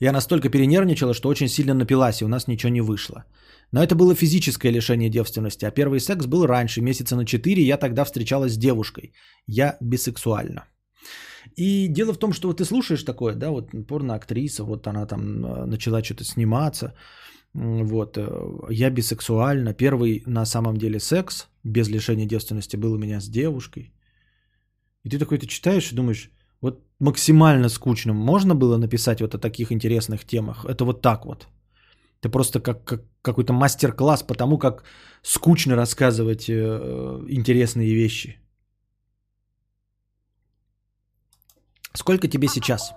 Я настолько перенервничала, что очень сильно напилась, и у нас ничего не вышло. Но это было физическое лишение девственности, а первый секс был раньше, месяца на 4, я тогда встречалась с девушкой. Я бисексуальна. И дело в том, что вот ты слушаешь такое, да, вот порноактриса, вот она там э, начала что-то сниматься, вот, э, я бисексуальна, первый на самом деле секс без лишения девственности был у меня с девушкой. И ты такой, ты читаешь и думаешь, вот максимально скучно можно было написать вот о таких интересных темах, это вот так вот. Это просто как, как какой-то мастер-класс по тому, как скучно рассказывать э, интересные вещи. Сколько тебе сейчас?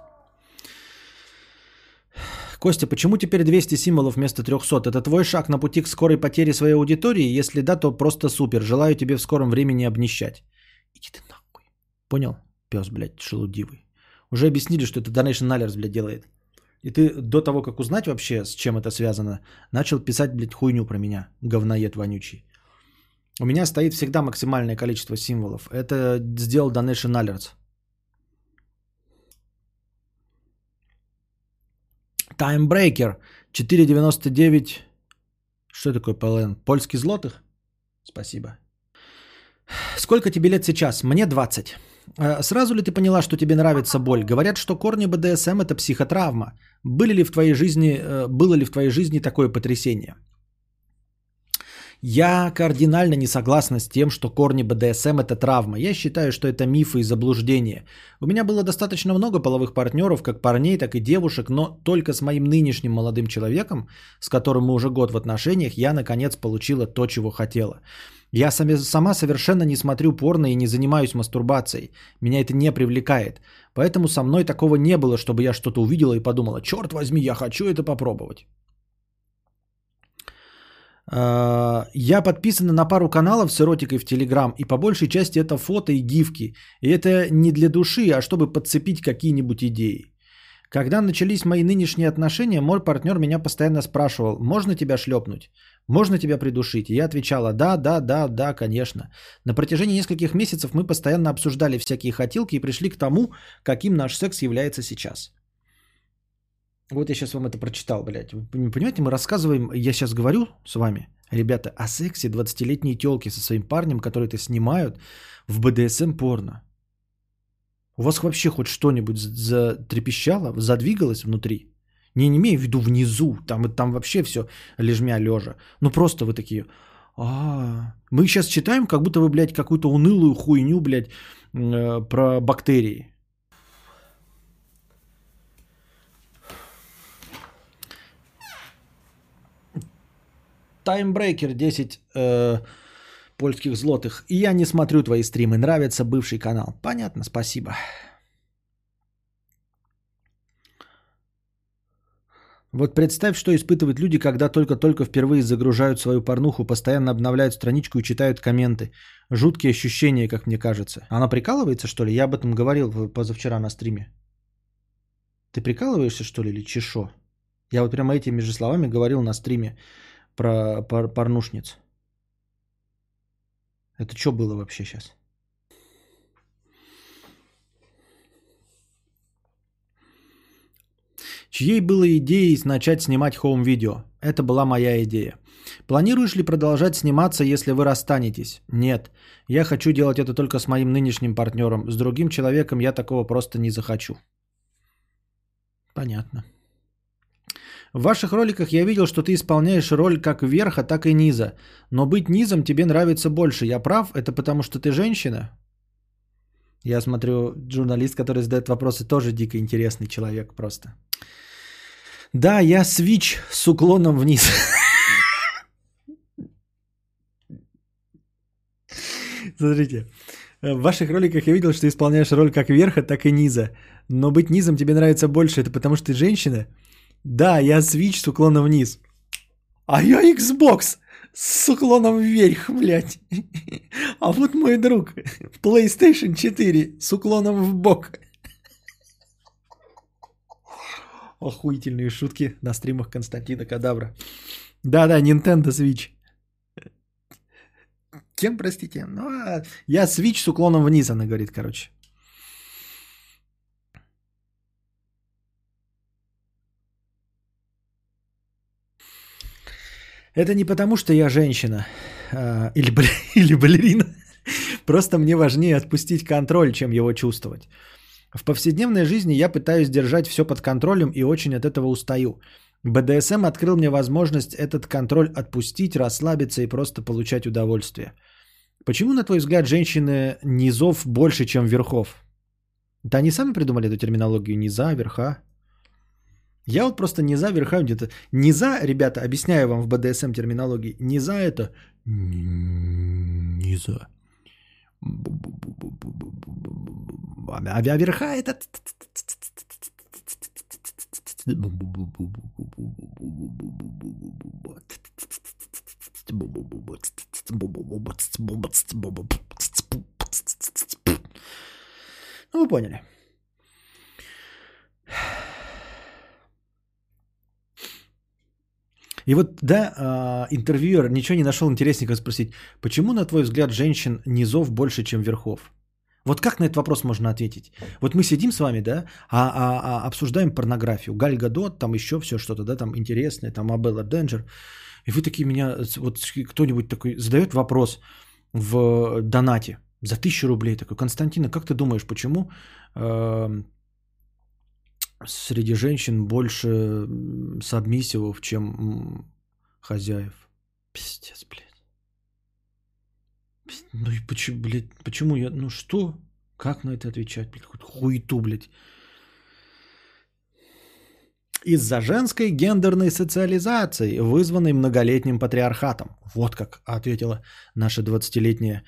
Костя, почему теперь 200 символов вместо 300? Это твой шаг на пути к скорой потере своей аудитории? Если да, то просто супер. Желаю тебе в скором времени обнищать. Иди ты нахуй. Понял? Пес, блядь, шелудивый. Уже объяснили, что это Donation Alerts, блядь, делает. И ты до того, как узнать вообще, с чем это связано, начал писать, блядь, хуйню про меня. Говноед вонючий. У меня стоит всегда максимальное количество символов. Это сделал Donation Alerts. Таймбрейкер 4,99. Что такое ПЛН? Польский злотых? Спасибо. Сколько тебе лет сейчас? Мне 20. Э, Сразу ли ты поняла, что тебе нравится боль? Говорят, что корни БДСМ это психотравма. Были ли в твоей жизни, э, было ли в твоей жизни такое потрясение? Я кардинально не согласна с тем, что корни БДСМ это травма. Я считаю, что это мифы и заблуждения. У меня было достаточно много половых партнеров, как парней, так и девушек, но только с моим нынешним молодым человеком, с которым мы уже год в отношениях, я наконец получила то, чего хотела. Я сама совершенно не смотрю порно и не занимаюсь мастурбацией. Меня это не привлекает. Поэтому со мной такого не было, чтобы я что-то увидела и подумала, черт возьми, я хочу это попробовать. А, Я подписана на пару каналов с эротикой в Телеграм, и по большей части это фото и гифки. И это не для души, а чтобы подцепить какие-нибудь идеи. Когда начались мои нынешние отношения, мой партнер меня постоянно спрашивал, можно тебя шлепнуть, можно тебя придушить. И я отвечала, да, да, да, да, конечно. На протяжении нескольких месяцев мы постоянно обсуждали всякие хотелки и пришли к тому, каким наш секс является сейчас. Вот я сейчас вам это прочитал, блядь. Вы понимаете, мы рассказываем, я сейчас говорю с вами, ребята, о сексе 20-летней телки со своим парнем, который это снимают в БДСМ порно. У вас вообще хоть что-нибудь затрепещало, задвигалось внутри? Не, не имею в виду внизу, там, там вообще все лежмя лежа. Ну просто вы такие, а, мы сейчас читаем, как будто вы, блядь, какую-то унылую хуйню, блядь, э, про бактерии. Таймбрейкер 10 э, польских злотых. И я не смотрю твои стримы. Нравится бывший канал. Понятно, спасибо. Вот представь, что испытывают люди, когда только-только впервые загружают свою порнуху, постоянно обновляют страничку и читают комменты. Жуткие ощущения, как мне кажется. Она прикалывается, что ли? Я об этом говорил позавчера на стриме. Ты прикалываешься, что ли, или чешо? Я вот прямо этими же словами говорил на стриме про пор- порнушниц. Это что было вообще сейчас? Чьей было идеей начать снимать хоум-видео? Это была моя идея. Планируешь ли продолжать сниматься, если вы расстанетесь? Нет. Я хочу делать это только с моим нынешним партнером. С другим человеком я такого просто не захочу. Понятно. В ваших роликах я видел, что ты исполняешь роль как верха, так и низа. Но быть низом тебе нравится больше. Я прав? Это потому что ты женщина? Я смотрю, журналист, который задает вопросы, тоже дико интересный человек просто. Да, я свич с уклоном вниз. Смотрите, в ваших роликах я видел, что исполняешь роль как верха, так и низа. Но быть низом тебе нравится больше. Это потому что ты женщина? Да, я свич с уклоном вниз. А я Xbox с уклоном вверх, блядь. А вот мой друг PlayStation 4 с уклоном в бок. Охуительные шутки на стримах Константина Кадавра. Да-да, Nintendo Switch. Кем, простите? Ну, а я Switch с уклоном вниз, она говорит, короче. Это не потому, что я женщина а, или, или балерина. Просто мне важнее отпустить контроль, чем его чувствовать. В повседневной жизни я пытаюсь держать все под контролем и очень от этого устаю. БДСМ открыл мне возможность этот контроль отпустить, расслабиться и просто получать удовольствие. Почему, на твой взгляд, женщины низов больше, чем верхов? Да они сами придумали эту терминологию низа, верха. Я вот просто низа, верха где-то. Низа, ребята, объясняю вам в БДСМ терминологии. Низа это низа. А верха это ну, вы поняли. И вот, да, а, интервьюер ничего не нашел интересненького спросить, почему, на твой взгляд, женщин низов больше, чем верхов? Вот как на этот вопрос можно ответить? Вот мы сидим с вами, да, а, а, а обсуждаем порнографию. Галь Гадот, там еще все что-то, да, там интересное, там Абелла Денджер. И вы такие меня, вот кто-нибудь такой задает вопрос в донате за тысячу рублей. Такой, Константина, как ты думаешь, почему э, среди женщин больше сабмиссивов, чем хозяев? Пиздец, блядь. Ну и почему, блядь, почему я, ну что? Как на это отвечать, блядь, какую-то хуету, блядь. Из-за женской гендерной социализации, вызванной многолетним патриархатом. Вот как ответила наша 20-летняя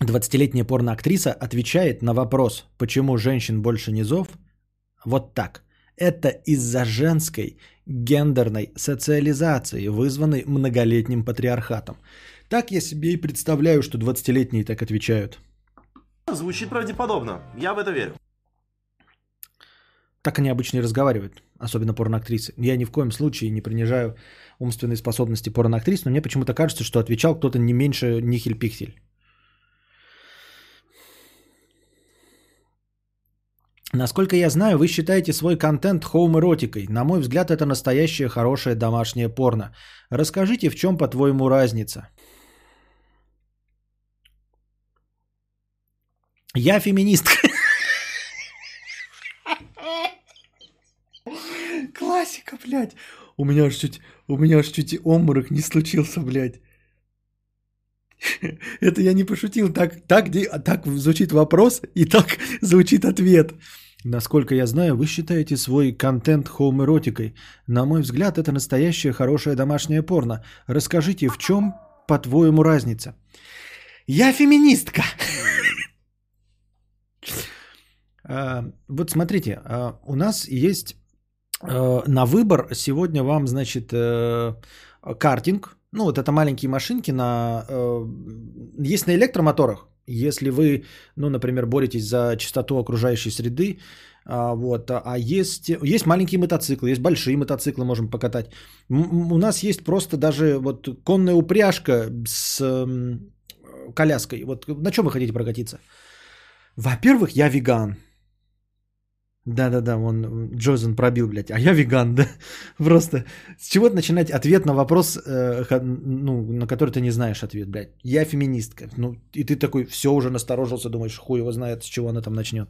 20-летняя порноактриса отвечает на вопрос, почему женщин больше низов, вот так. Это из-за женской гендерной социализации, вызванной многолетним патриархатом. Так я себе и представляю, что 20-летние так отвечают. Звучит правдеподобно. Я в это верю. Так они обычно и разговаривают, особенно порноактрисы. Я ни в коем случае не принижаю умственные способности порноактрис, но мне почему-то кажется, что отвечал кто-то не меньше Нихель-Пихель. Насколько я знаю, вы считаете свой контент хоум-эротикой. На мой взгляд, это настоящее хорошее домашнее порно. Расскажите, в чем, по-твоему, разница? Я феминистка. Классика, блядь. У меня аж чуть, у меня аж чуть и обморок не случился, блядь. Это я не пошутил. Так, так, так звучит вопрос и так звучит ответ. Насколько я знаю, вы считаете свой контент хоум-эротикой. На мой взгляд, это настоящее хорошее домашнее порно. Расскажите, в чем, по-твоему, разница? Я феминистка. А, вот смотрите, а, у нас есть а, на выбор сегодня вам, значит, э, картинг. Ну, вот это маленькие машинки на... Э, есть на электромоторах. Если вы, ну, например, боретесь за чистоту окружающей среды, вот, а есть, есть маленькие мотоциклы, есть большие мотоциклы, можем покатать. У нас есть просто даже вот конная упряжка с коляской. Вот на чем вы хотите прокатиться? Во-первых, я веган. Да-да-да, он Джозен пробил, блядь. А я веган, да? Просто с чего начинать ответ на вопрос, э, ну, на который ты не знаешь ответ, блядь. Я феминистка. Ну, и ты такой все уже насторожился, думаешь, хуй его знает, с чего она там начнет.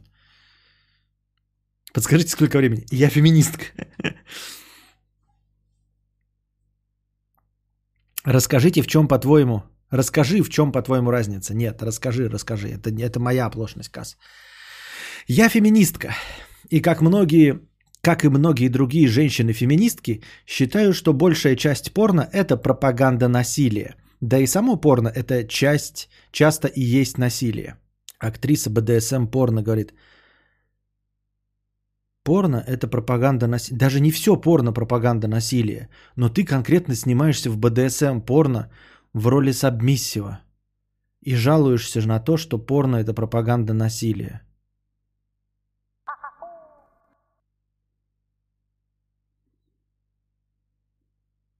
Подскажите, сколько времени? Я феминистка. Расскажите, в чем, по-твоему, Расскажи, в чем, по-твоему, разница. Нет, расскажи, расскажи. Это, это моя оплошность, Кас. Я феминистка. И как многие, как и многие другие женщины-феминистки, считаю, что большая часть порно – это пропаганда насилия. Да и само порно – это часть, часто и есть насилие. Актриса БДСМ порно говорит, порно – это пропаганда насилия. Даже не все порно – пропаганда насилия. Но ты конкретно снимаешься в БДСМ порно в роли сабмиссива. И жалуешься на то, что порно – это пропаганда насилия.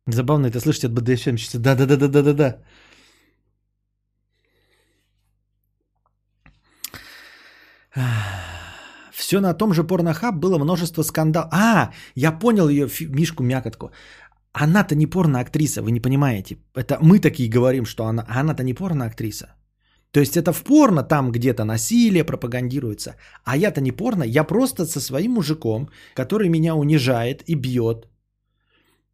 Забавно это слышать от БДСМщицы. Да-да-да-да-да-да. Все на том же порнохаб было множество скандалов. А, я понял ее, Мишку Мякотку. Она-то не порно-актриса, вы не понимаете. Это мы такие говорим, что она... А она-то не порно-актриса. То есть это в порно там где-то насилие пропагандируется. А я-то не порно, я просто со своим мужиком, который меня унижает и бьет,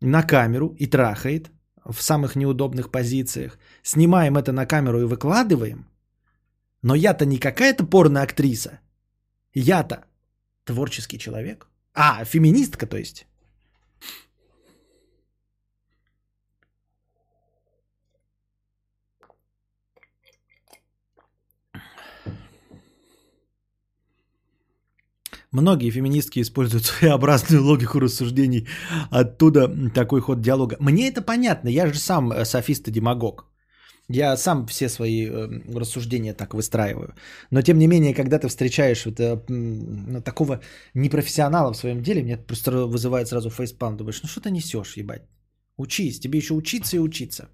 на камеру и трахает в самых неудобных позициях. Снимаем это на камеру и выкладываем. Но я-то не какая-то порно-актриса. Я-то творческий человек. А, феминистка, то есть. Многие феминистки используют своеобразную логику рассуждений. Оттуда такой ход диалога. Мне это понятно. Я же сам э, софист и демагог. Я сам все свои э, рассуждения так выстраиваю. Но тем не менее, когда ты встречаешь вот, э, ну, такого непрофессионала в своем деле, мне просто вызывает сразу фейспалм. Думаешь, ну что ты несешь, ебать? Учись, тебе еще учиться и учиться.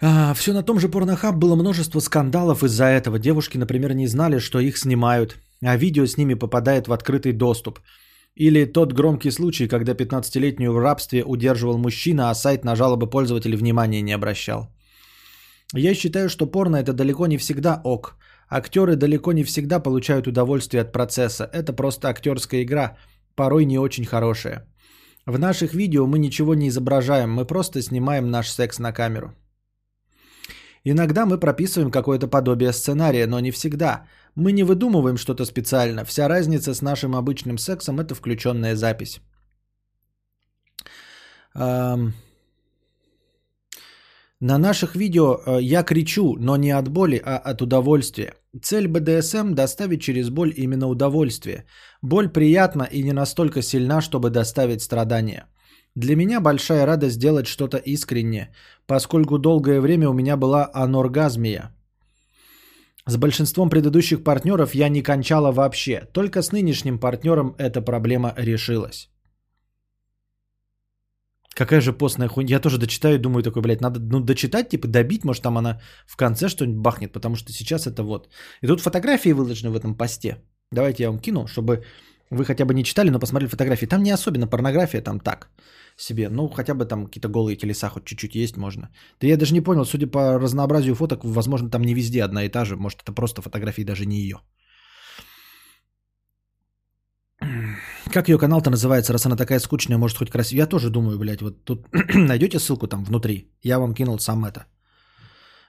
А, все на том же порнохаб было множество скандалов из-за этого. Девушки, например, не знали, что их снимают, а видео с ними попадает в открытый доступ. Или тот громкий случай, когда 15-летнюю в рабстве удерживал мужчина, а сайт на жалобы пользователей внимания не обращал. Я считаю, что порно это далеко не всегда ок. Актеры далеко не всегда получают удовольствие от процесса. Это просто актерская игра, порой не очень хорошая. В наших видео мы ничего не изображаем, мы просто снимаем наш секс на камеру. Иногда мы прописываем какое-то подобие сценария, но не всегда. Мы не выдумываем что-то специально. Вся разница с нашим обычным сексом – это включенная запись. На наших видео э, я кричу, но не от боли, а от удовольствия. Цель БДСМ – доставить через боль именно удовольствие. Боль приятна и не настолько сильна, чтобы доставить страдания. Для меня большая радость сделать что-то искреннее, поскольку долгое время у меня была аноргазмия. С большинством предыдущих партнеров я не кончала вообще, только с нынешним партнером эта проблема решилась. Какая же постная хуйня. Я тоже дочитаю думаю такой, блядь, надо ну, дочитать, типа добить, может там она в конце что-нибудь бахнет, потому что сейчас это вот. И тут фотографии выложены в этом посте. Давайте я вам кину, чтобы вы хотя бы не читали, но посмотрели фотографии. Там не особенно порнография, там так себе. Ну, хотя бы там какие-то голые телеса хоть чуть-чуть есть можно. Да я даже не понял, судя по разнообразию фоток, возможно, там не везде одна и та же. Может, это просто фотографии даже не ее. Как ее канал-то называется, раз она такая скучная, может хоть красивая? Я тоже думаю, блядь, вот тут найдете ссылку там внутри. Я вам кинул сам это.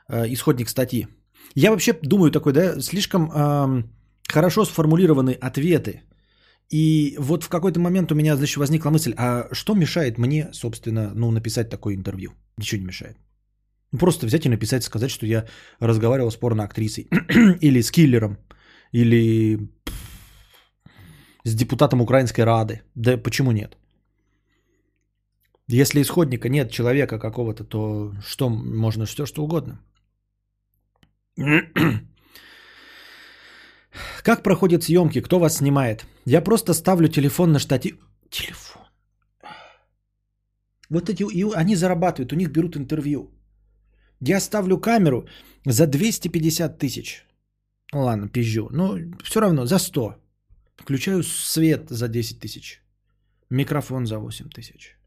Э, исходник статьи. Я вообще думаю такой, да, слишком э, хорошо сформулированы ответы и вот в какой-то момент у меня, значит, возникла мысль, а что мешает мне, собственно, ну, написать такое интервью? Ничего не мешает. Просто взять и написать, сказать, что я разговаривал с порно-актрисой, или с киллером, или с депутатом Украинской Рады. Да почему нет? Если исходника нет человека какого-то, то что можно все что угодно. Как проходят съемки? Кто вас снимает? Я просто ставлю телефон на штатив. Телефон. Вот эти, и они зарабатывают, у них берут интервью. Я ставлю камеру за 250 тысяч. Ну ладно, пизжу. Но все равно за 100. Включаю свет за 10 тысяч. Микрофон за 8 тысяч.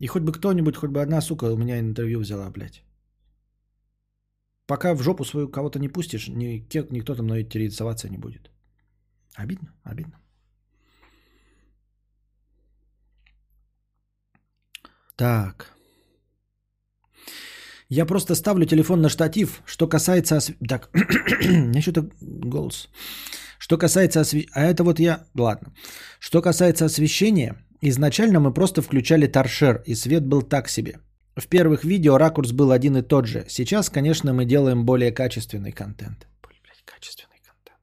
И хоть бы кто-нибудь, хоть бы одна сука у меня интервью взяла, блядь. Пока в жопу свою кого-то не пустишь, ни, никто там мной интересоваться не будет. Обидно, обидно. Так. Я просто ставлю телефон на штатив. Что касается... Осв... Так, меня что-то голос. Что касается освещения... А это вот я... Ладно. Что касается освещения, изначально мы просто включали торшер, и свет был так себе. В первых видео ракурс был один и тот же. Сейчас, конечно, мы делаем более качественный контент. Блядь, качественный контент.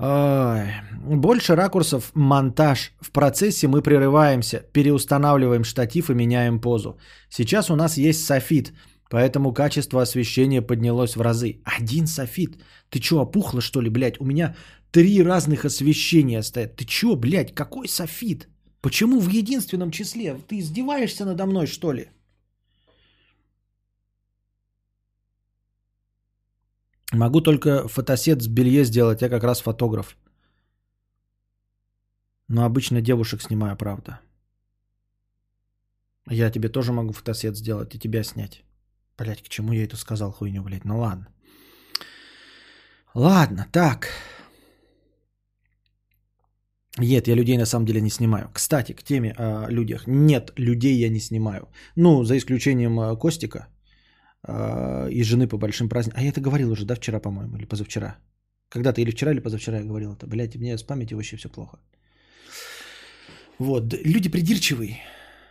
Ой. Больше ракурсов, монтаж. В процессе мы прерываемся, переустанавливаем штатив и меняем позу. Сейчас у нас есть софит, поэтому качество освещения поднялось в разы. Один софит? Ты что, опухла что ли, блядь? У меня три разных освещения стоят. Ты что, блядь, какой софит? Почему в единственном числе? Ты издеваешься надо мной, что ли? Могу только фотосет с белье сделать, я как раз фотограф. Но обычно девушек снимаю, правда. Я тебе тоже могу фотосет сделать и тебя снять. Блять, к чему я это сказал хуйню, блядь? Ну ладно. Ладно, так. Нет, я людей на самом деле не снимаю. Кстати, к теме о людях. Нет, людей я не снимаю. Ну, за исключением э, Костика и жены по большим праздникам. А я это говорил уже, да, вчера, по-моему, или позавчера. Когда-то или вчера, или позавчера я говорил это. Блять, мне с памятью вообще все плохо. Вот, люди придирчивые.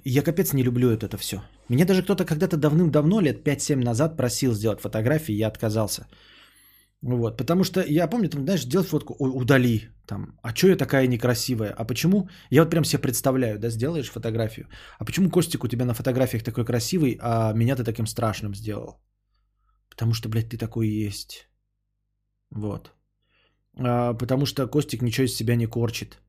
Я капец не люблю это, это все. Меня даже кто-то когда-то давным-давно, лет 5-7 назад просил сделать фотографии, я отказался. Вот, потому что я помню, там, знаешь, делать фотку, ой, удали, там, а что я такая некрасивая, а почему, я вот прям себе представляю, да, сделаешь фотографию, а почему Костик у тебя на фотографиях такой красивый, а меня ты таким страшным сделал? Потому что, блядь, ты такой есть. Вот. А, потому что Костик ничего из себя не корчит.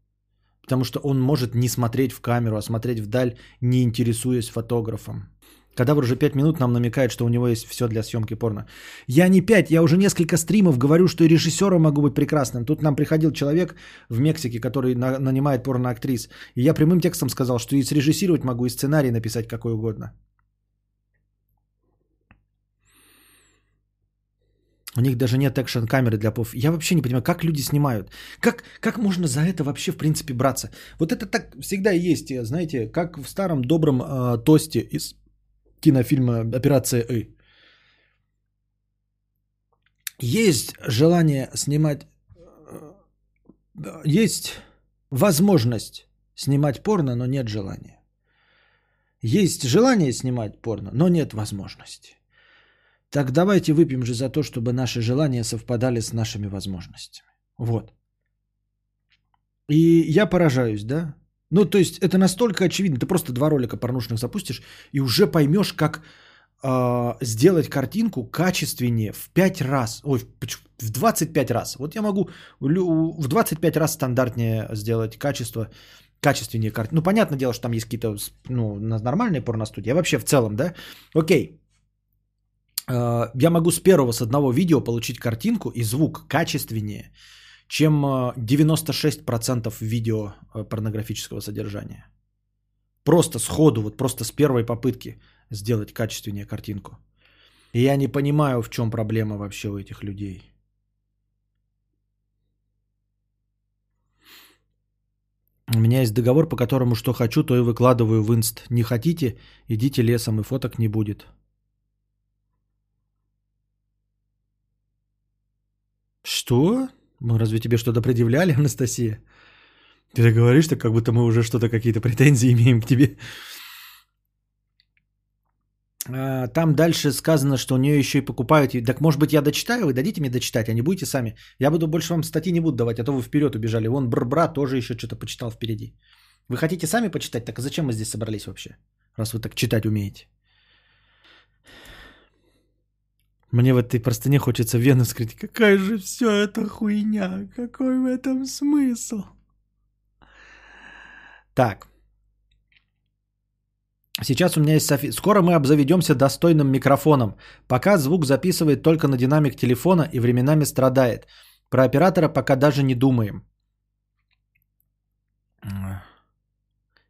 Потому что он может не смотреть в камеру, а смотреть вдаль, не интересуясь фотографом. Кадавр уже 5 минут нам намекает, что у него есть все для съемки порно. Я не 5, я уже несколько стримов говорю, что и режиссером могу быть прекрасным. Тут нам приходил человек в Мексике, который на- нанимает порноактрис. И я прямым текстом сказал, что и срежиссировать могу, и сценарий написать какой угодно. У них даже нет экшн камеры для пов. Я вообще не понимаю, как люди снимают. Как, как можно за это вообще, в принципе, браться? Вот это так всегда и есть, знаете, как в старом добром э, тосте из кинофильма «Операция И». Есть желание снимать... э, Есть возможность снимать порно, но нет желания. Есть желание снимать порно, но нет возможности. Так давайте выпьем же за то, чтобы наши желания совпадали с нашими возможностями. Вот. И я поражаюсь, да? Ну, то есть это настолько очевидно. Ты просто два ролика порнушных запустишь и уже поймешь, как э, сделать картинку качественнее в 5 раз. Ой, в в 25 раз. Вот я могу в лю- в 25 раз стандартнее сделать качество, качественнее картинку. Ну, понятное дело, что там есть какие-то ну, нормальные порностудии. А вообще в целом, да? Окей. Э, Я могу с первого, с одного видео получить картинку и звук качественнее, чем э, 96% видео э, порнографического содержания. Просто сходу, вот просто с первой попытки сделать качественнее картинку. И я не понимаю, в чем проблема вообще у этих людей. У меня есть договор, по которому что хочу, то и выкладываю в инст. Не хотите, идите лесом, и фоток не будет. Что? Мы разве тебе что-то предъявляли, Анастасия? Ты так говоришь, так как будто мы уже что-то, какие-то претензии имеем к тебе. А, Там дальше сказано, что у нее еще и покупают. Так может быть я дочитаю, вы дадите мне дочитать, а не будете сами. Я буду больше вам статьи не буду давать, а то вы вперед убежали. Вон Брбра тоже еще что-то почитал впереди. Вы хотите сами почитать? Так а зачем мы здесь собрались вообще? Раз вы так читать умеете. Мне в этой простыне хочется вену скрыть. Какая же все это хуйня? Какой в этом смысл? Так. Сейчас у меня есть софи... Скоро мы обзаведемся достойным микрофоном. Пока звук записывает только на динамик телефона и временами страдает. Про оператора пока даже не думаем.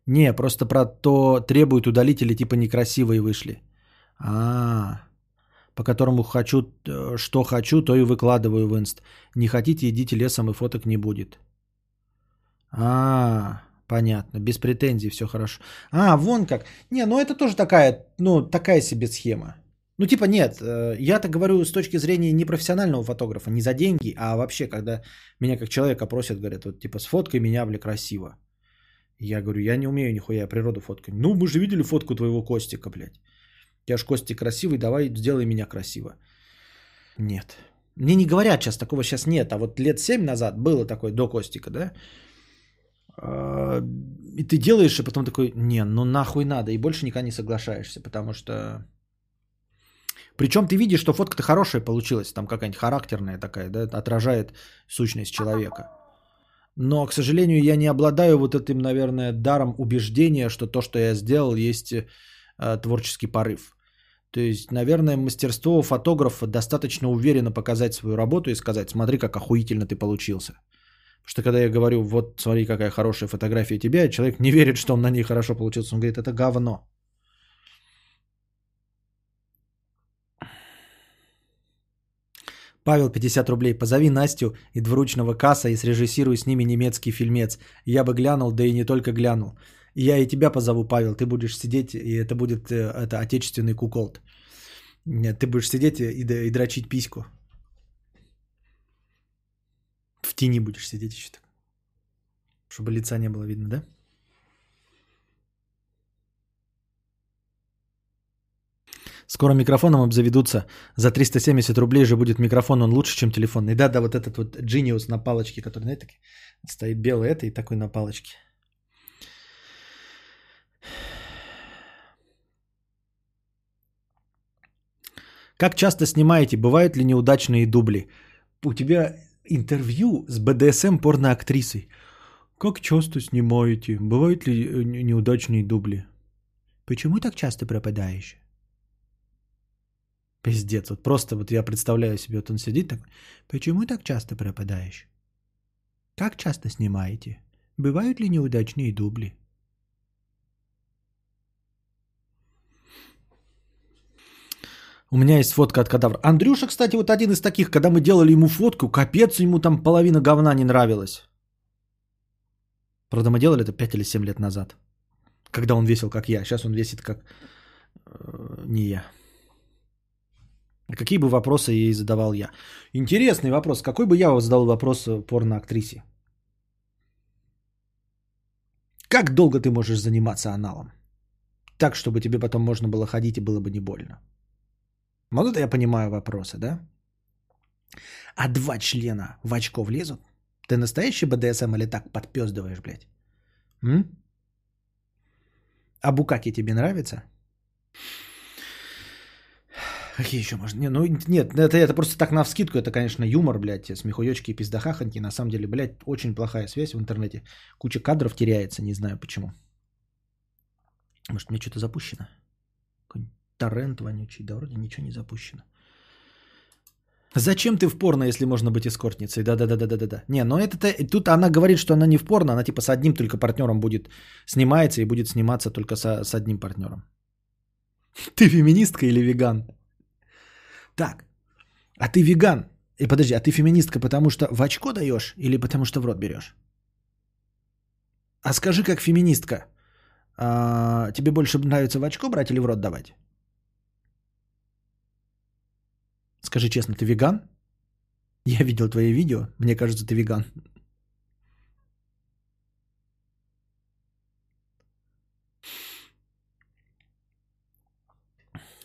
Не, просто про то требуют удалить или типа некрасивые вышли. А, по которому хочу, э, что хочу, то и выкладываю в инст. Не хотите, идите лесом и фоток не будет. А, понятно. Без претензий, все хорошо. А, вон как. Не, ну это тоже такая, ну, такая себе схема. Ну, типа, нет, э, я-то говорю с точки зрения не профессионального фотографа, не за деньги, а вообще, когда меня как человека просят, говорят, вот, типа, сфоткай меня, бля, красиво. Я говорю, я не умею нихуя природу фоткать. Ну, мы же видели фотку твоего Костика, блядь. Я ж Костик красивый, давай сделай меня красиво. Нет. Мне не говорят сейчас, такого сейчас нет. А вот лет 7 назад было такое до Костика, да? А, и ты делаешь, и потом такой, не, ну нахуй надо. И больше никогда не соглашаешься, потому что... Причем ты видишь, что фотка-то хорошая получилась, там какая-нибудь характерная такая, да, отражает сущность человека. Но, к сожалению, я не обладаю вот этим, наверное, даром убеждения, что то, что я сделал, есть э, творческий порыв. То есть, наверное, мастерство фотографа достаточно уверенно показать свою работу и сказать, смотри, как охуительно ты получился. Потому что когда я говорю, вот смотри, какая хорошая фотография тебя, человек не верит, что он на ней хорошо получился. Он говорит, это говно. Павел, 50 рублей. Позови Настю и двуручного касса и срежиссируй с ними немецкий фильмец. Я бы глянул, да и не только глянул. И я и тебя позову, Павел. Ты будешь сидеть, и это будет э, это отечественный куколт. Нет, ты будешь сидеть и, и дрочить письку. В тени будешь сидеть еще так. Чтобы лица не было видно, да? Скоро микрофоном обзаведутся. За 370 рублей же будет микрофон, он лучше, чем телефонный. Да-да, вот этот вот Genius на палочке, который, знаете, стоит белый это и такой на палочке. Как часто снимаете? Бывают ли неудачные дубли? У тебя интервью с БДСМ порноактрисой. Как часто снимаете? Бывают ли э, неудачные дубли? Почему так часто пропадаешь? Пиздец, вот просто вот я представляю себе, вот он сидит такой, почему так часто пропадаешь? Как часто снимаете? Бывают ли неудачные дубли? У меня есть фотка от кадавра. Андрюша, кстати, вот один из таких, когда мы делали ему фотку, капец, ему там половина говна не нравилась. Правда, мы делали это 5 или 7 лет назад. Когда он весил, как я. Сейчас он весит, как э, не я. Какие бы вопросы ей задавал я? Интересный вопрос. Какой бы я задал вопрос порноактрисе? Как долго ты можешь заниматься аналом? Так, чтобы тебе потом можно было ходить и было бы не больно. Вот это я понимаю вопросы, да? А два члена в очко влезут? Ты настоящий БДСМ или так подпездываешь, блядь? М? А букаки тебе нравится? Какие еще можно? Не, ну нет, это, это просто так на вскидку, это, конечно, юмор, блядь, смехуёчки и пиздахахоньки. На самом деле, блядь, очень плохая связь в интернете. Куча кадров теряется, не знаю почему. Может, мне что-то запущено? Торрент вонючий, да вроде ничего не запущено. Зачем ты в порно, если можно быть эскортницей? Да-да-да-да-да-да. Не, но это тут она говорит, что она не в порно, она типа с одним только партнером будет снимается и будет сниматься только со, с одним партнером. Ты феминистка или веган? Так, а ты веган? И подожди, а ты феминистка, потому что в очко даешь или потому что в рот берешь? А скажи, как феминистка, а, тебе больше нравится в очко брать или в рот давать? Скажи честно, ты веган? Я видел твои видео. Мне кажется, ты веган.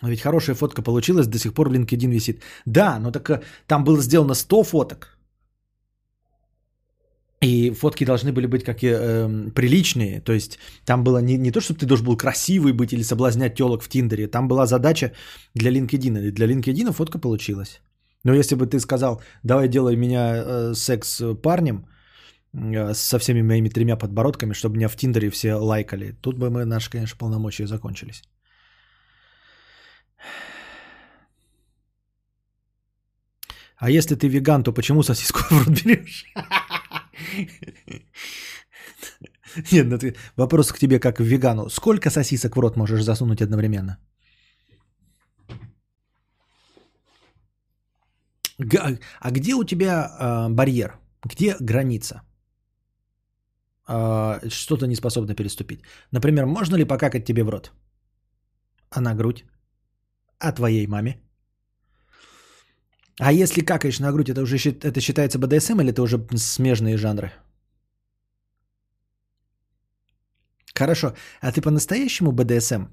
Но ведь хорошая фотка получилась, до сих пор в LinkedIn висит. Да, но так э, там было сделано 100 фоток. И фотки должны были быть как э, приличные. То есть там было не, не то, чтобы ты должен был красивый быть или соблазнять телок в Тиндере. Там была задача для LinkedIn. И для LinkedIn фотка получилась. Но если бы ты сказал, давай делай меня э, секс парнем э, со всеми моими тремя подбородками, чтобы меня в Тиндере все лайкали, тут бы мы наши, конечно, полномочия закончились. А если ты веган, то почему сосиску в рот берешь? Нет, ну ты, вопрос к тебе как к вегану. Сколько сосисок в рот можешь засунуть одновременно? А где у тебя э, барьер? Где граница? э, что-то не способна переступить. Например, можно ли покакать тебе в рот? А на грудь? А твоей маме? А если какаешь на грудь, это уже это считается БДСМ или это уже смежные жанры? Хорошо. А ты по-настоящему БДСМ?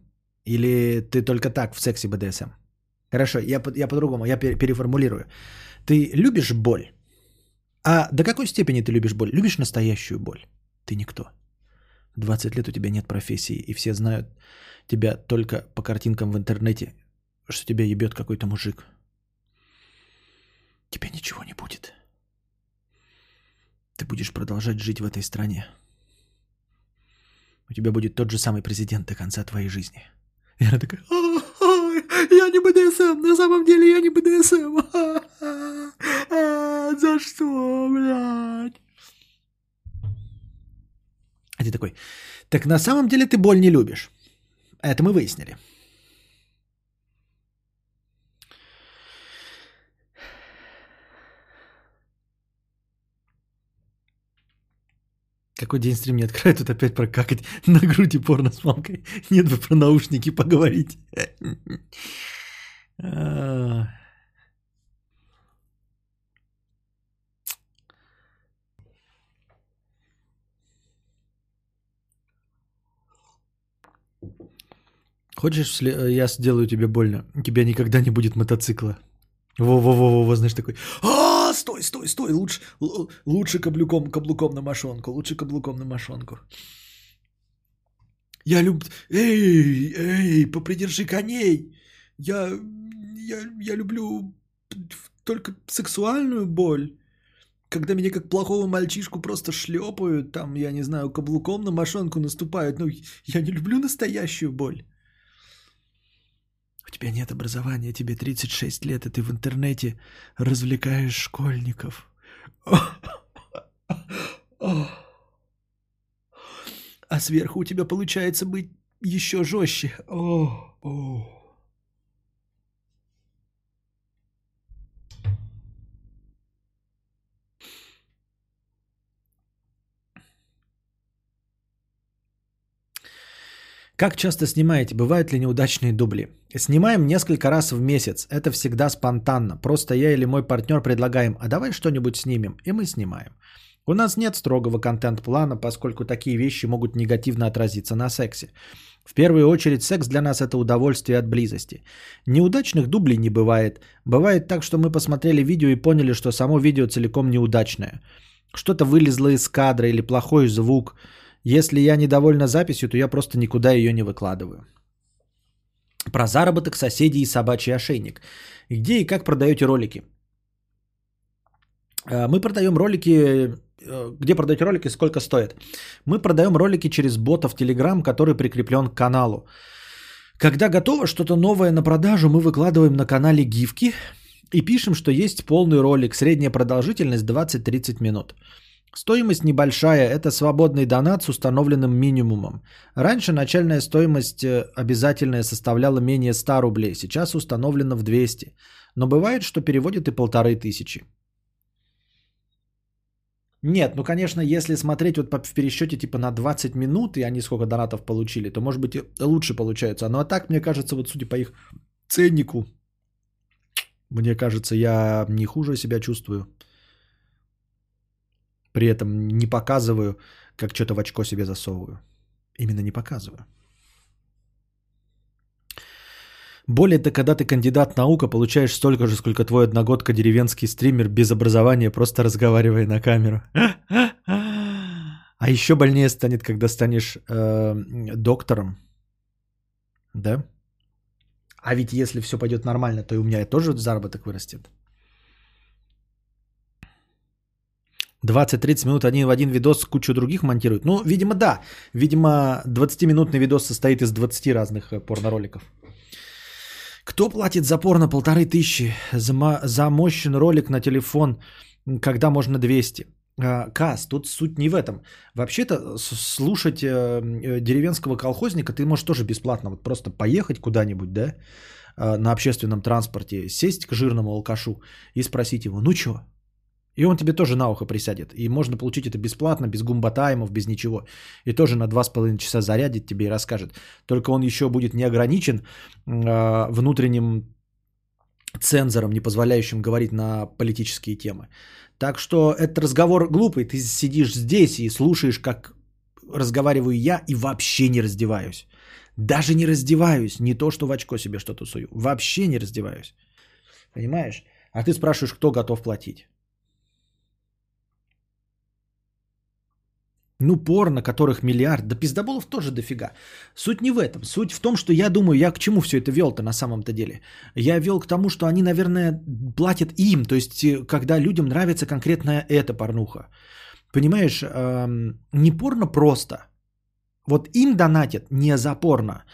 Или ты только так в сексе БДСМ? Хорошо, я, я по-другому, я пер- переформулирую. Ты любишь боль? А до какой степени ты любишь боль? Любишь настоящую боль? Ты никто. 20 лет у тебя нет профессии, и все знают тебя только по картинкам в интернете, что тебя ебет какой-то мужик. Тебе ничего не будет. Ты будешь продолжать жить в этой стране. У тебя будет тот же самый президент до конца твоей жизни. И она такая, «Ай, я не БДСМ, на самом деле я не БДСМ. А, За что, блядь? А ты такой, так на самом деле ты боль не любишь. Это мы выяснили. Какой день стрим не открывает, тут опять прокакать на груди порно с мамкой. Нет бы про наушники поговорить. А. Хочешь, я сделаю тебе больно? У тебя никогда не будет мотоцикла. Во-во-во-во, знаешь, такой, а, стой, стой, стой, лучше, лучше каблуком, каблуком на мошонку, лучше каблуком на мошонку. Я люб... Эй, эй, попридержи коней. Я, я, я люблю только сексуальную боль. Когда меня как плохого мальчишку просто шлепают, там, я не знаю, каблуком на мошонку наступают. Ну, я не люблю настоящую боль. У тебя нет образования, тебе 36 лет, и ты в интернете развлекаешь школьников. А сверху у тебя получается быть еще жестче. О, о. Как часто снимаете? Бывают ли неудачные дубли? Снимаем несколько раз в месяц. Это всегда спонтанно. Просто я или мой партнер предлагаем, а давай что-нибудь снимем. И мы снимаем. У нас нет строгого контент-плана, поскольку такие вещи могут негативно отразиться на сексе. В первую очередь секс для нас это удовольствие от близости. Неудачных дублей не бывает. Бывает так, что мы посмотрели видео и поняли, что само видео целиком неудачное. Что-то вылезло из кадра или плохой звук. Если я недовольна записью, то я просто никуда ее не выкладываю. Про заработок соседей и собачий ошейник. Где и как продаете ролики? Э, Мы продаем ролики, э, где продаете ролики, сколько стоит. Мы продаем ролики через бота в Telegram, который прикреплен к каналу. Когда готово что-то новое на продажу, мы выкладываем на канале гифки и пишем, что есть полный ролик, средняя продолжительность 20-30 минут. Стоимость небольшая, это свободный донат с установленным минимумом. Раньше начальная стоимость э, обязательная составляла менее 100 рублей, сейчас установлена в 200. Но бывает, что переводят и полторы тысячи. Нет, ну конечно, если смотреть вот в пересчете типа на 20 минут, и они сколько донатов получили, то может быть лучше получается. Ну а так, мне кажется, вот судя по их ценнику, мне кажется, я не хуже себя чувствую. При этом не показываю, как что-то в очко себе засовываю. Именно не показываю. Более то, когда ты кандидат наука, получаешь столько же, сколько твой одногодка деревенский стример без образования, просто разговаривая на камеру. А еще больнее станет, когда станешь э, доктором. Да? А ведь если все пойдет нормально, то и у меня тоже заработок вырастет. 20-30 минут один в один видос кучу других монтируют. Ну, видимо, да. Видимо, 20-минутный видос состоит из 20 разных э, порнороликов. Кто платит за порно полторы тысячи? За, мо- за мощный ролик на телефон, когда можно 200? А, Кас, тут суть не в этом. Вообще-то слушать э, э, деревенского колхозника ты можешь тоже бесплатно. Вот просто поехать куда-нибудь, да, на общественном транспорте, сесть к жирному алкашу и спросить его, ну чё? И он тебе тоже на ухо присядет. И можно получить это бесплатно, без гумбатаймов, без ничего. И тоже на 2,5 часа зарядит тебе и расскажет. Только он еще будет не ограничен э, внутренним цензором, не позволяющим говорить на политические темы. Так что этот разговор глупый. Ты сидишь здесь и слушаешь, как разговариваю я, и вообще не раздеваюсь. Даже не раздеваюсь. Не то, что в очко себе что-то сую. Вообще не раздеваюсь. Понимаешь? А ты спрашиваешь, кто готов платить. Ну, порно, которых миллиард. Да пиздоболов тоже дофига. Суть не в этом. Суть в том, что я думаю, я к чему все это вел-то на самом-то деле. Я вел к тому, что они, наверное, платят им. То есть, э, когда людям нравится конкретно эта порнуха. Понимаешь, эм, не порно просто. Вот им донатят не за порно,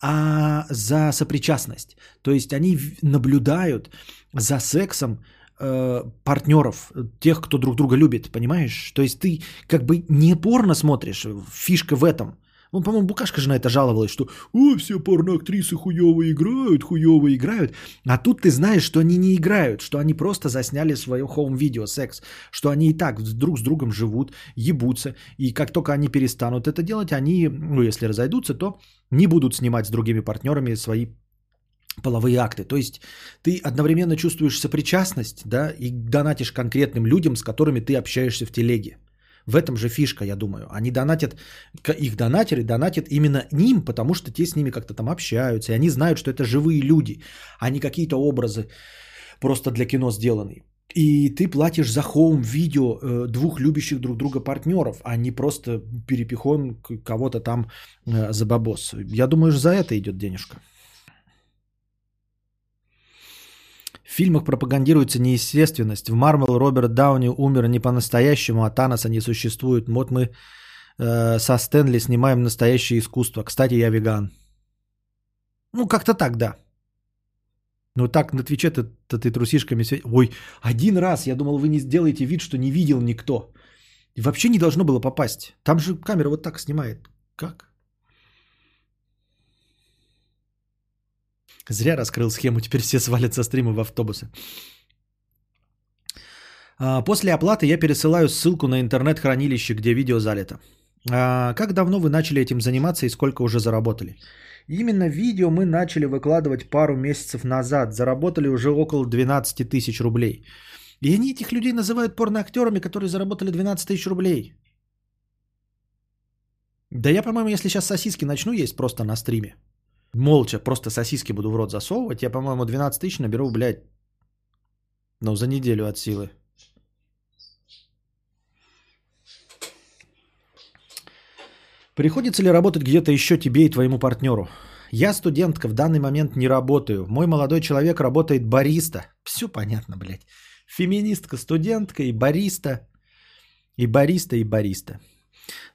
а за сопричастность. То есть они наблюдают за сексом э, партнеров, тех, кто друг друга любит, понимаешь? То есть ты как бы не порно смотришь, фишка в этом. Он, по-моему, Букашка же на это жаловалась, что «О, все порноактрисы хуево играют, хуево играют». А тут ты знаешь, что они не играют, что они просто засняли свое хоум-видео, секс, что они и так друг с другом живут, ебутся. И как только они перестанут это делать, они, ну, если разойдутся, то не будут снимать с другими партнерами свои половые акты. То есть ты одновременно чувствуешь сопричастность, да, и донатишь конкретным людям, с которыми ты общаешься в телеге. В этом же фишка, я думаю. Они донатят, их донатеры донатят именно ним, потому что те с ними как-то там общаются, и они знают, что это живые люди, а не какие-то образы просто для кино сделанные. И ты платишь за home-видео э, двух любящих друг друга партнеров, а не просто перепихон кого-то там э, за бабос. Я думаю, за это идет денежка. В фильмах пропагандируется неестественность. В Марвел Роберт Дауни умер не по-настоящему, а Таноса не существует. Вот мы э, со Стэнли снимаем настоящее искусство. Кстати, я веган. Ну, как-то так, да. Ну так на Твиче ты, ты, трусишками... Ой, один раз, я думал, вы не сделаете вид, что не видел никто. Вообще не должно было попасть. Там же камера вот так снимает. Как? Зря раскрыл схему, теперь все свалят со стрима в автобусы. А, после оплаты я пересылаю ссылку на интернет-хранилище, где видео залито. А, как давно вы начали этим заниматься и сколько уже заработали? Именно видео мы начали выкладывать пару месяцев назад. Заработали уже около 12 тысяч рублей. И они этих людей называют порноактерами, которые заработали 12 тысяч рублей. Да я, по-моему, если сейчас сосиски начну есть просто на стриме, молча просто сосиски буду в рот засовывать, я, по-моему, 12 тысяч наберу, блядь, ну, за неделю от силы. Приходится ли работать где-то еще тебе и твоему партнеру? Я студентка, в данный момент не работаю. Мой молодой человек работает бариста. Все понятно, блядь. Феминистка, студентка и бариста. И бариста, и бариста.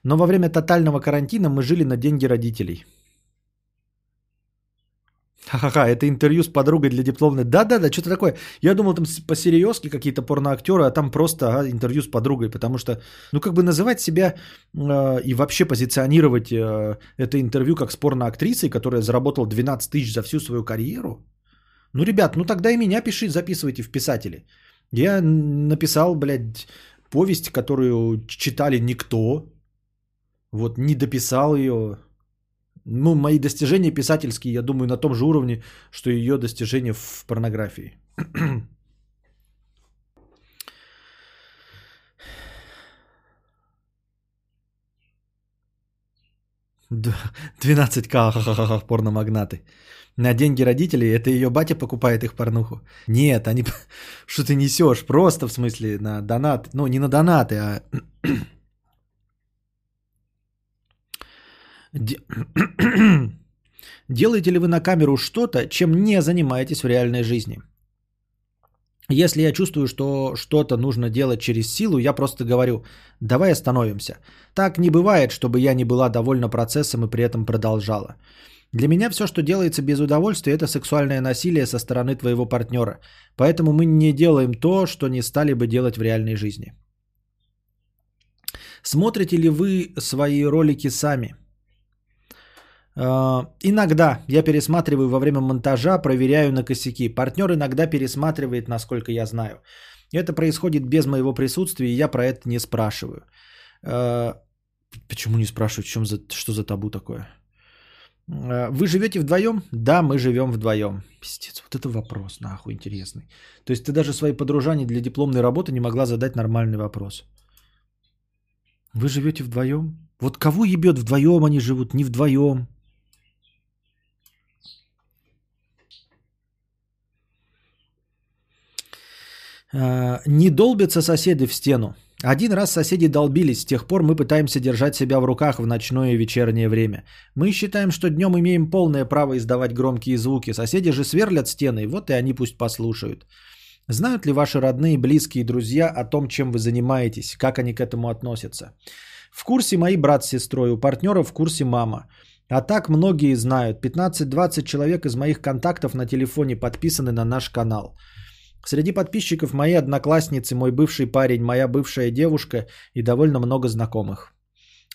Но во время тотального карантина мы жили на деньги родителей. Ха-ха-ха, это интервью с подругой для дипломной. Да-да-да, что-то такое. Я думал, там по-серьезки какие-то порноактеры, а там просто а, интервью с подругой, потому что, ну, как бы называть себя э, и вообще позиционировать э, это интервью как с порноактрисой, которая заработала 12 тысяч за всю свою карьеру. Ну, ребят, ну тогда и меня пиши, записывайте в писатели. Я написал, блядь, повесть, которую читали никто. Вот, не дописал ее, ну, мои достижения писательские, я думаю, на том же уровне, что и ее достижения в порнографии. Да, 12к, порномагнаты. На деньги родителей, это ее батя покупает их порнуху. Нет, они... Что ты несешь? Просто в смысле на донат. Ну, не на донаты, а Делаете ли вы на камеру что-то, чем не занимаетесь в реальной жизни? Если я чувствую, что что-то нужно делать через силу, я просто говорю, давай остановимся. Так не бывает, чтобы я не была довольна процессом и при этом продолжала. Для меня все, что делается без удовольствия, это сексуальное насилие со стороны твоего партнера. Поэтому мы не делаем то, что не стали бы делать в реальной жизни. Смотрите ли вы свои ролики сами? А, иногда я пересматриваю во время монтажа, проверяю на косяки. Партнер иногда пересматривает, насколько я знаю. Это происходит без моего присутствия, и я про это не спрашиваю. Э, почему не спрашиваю, чем за, что за табу такое? Э, вы живете вдвоем? Да, мы живем вдвоем. Пиздец, вот это вопрос, нахуй, интересный. То есть ты даже своей подружане для дипломной работы не могла задать нормальный вопрос. Вы живете вдвоем? Вот кого ебет вдвоем они живут, не вдвоем? Не долбятся соседи в стену. Один раз соседи долбились, с тех пор мы пытаемся держать себя в руках в ночное и вечернее время. Мы считаем, что днем имеем полное право издавать громкие звуки. Соседи же сверлят стены, вот и они пусть послушают. Знают ли ваши родные, близкие, друзья о том, чем вы занимаетесь, как они к этому относятся? В курсе мои брат с сестрой, у партнера в курсе мама. А так многие знают. 15-20 человек из моих контактов на телефоне подписаны на наш канал. Среди подписчиков мои одноклассницы, мой бывший парень, моя бывшая девушка и довольно много знакомых.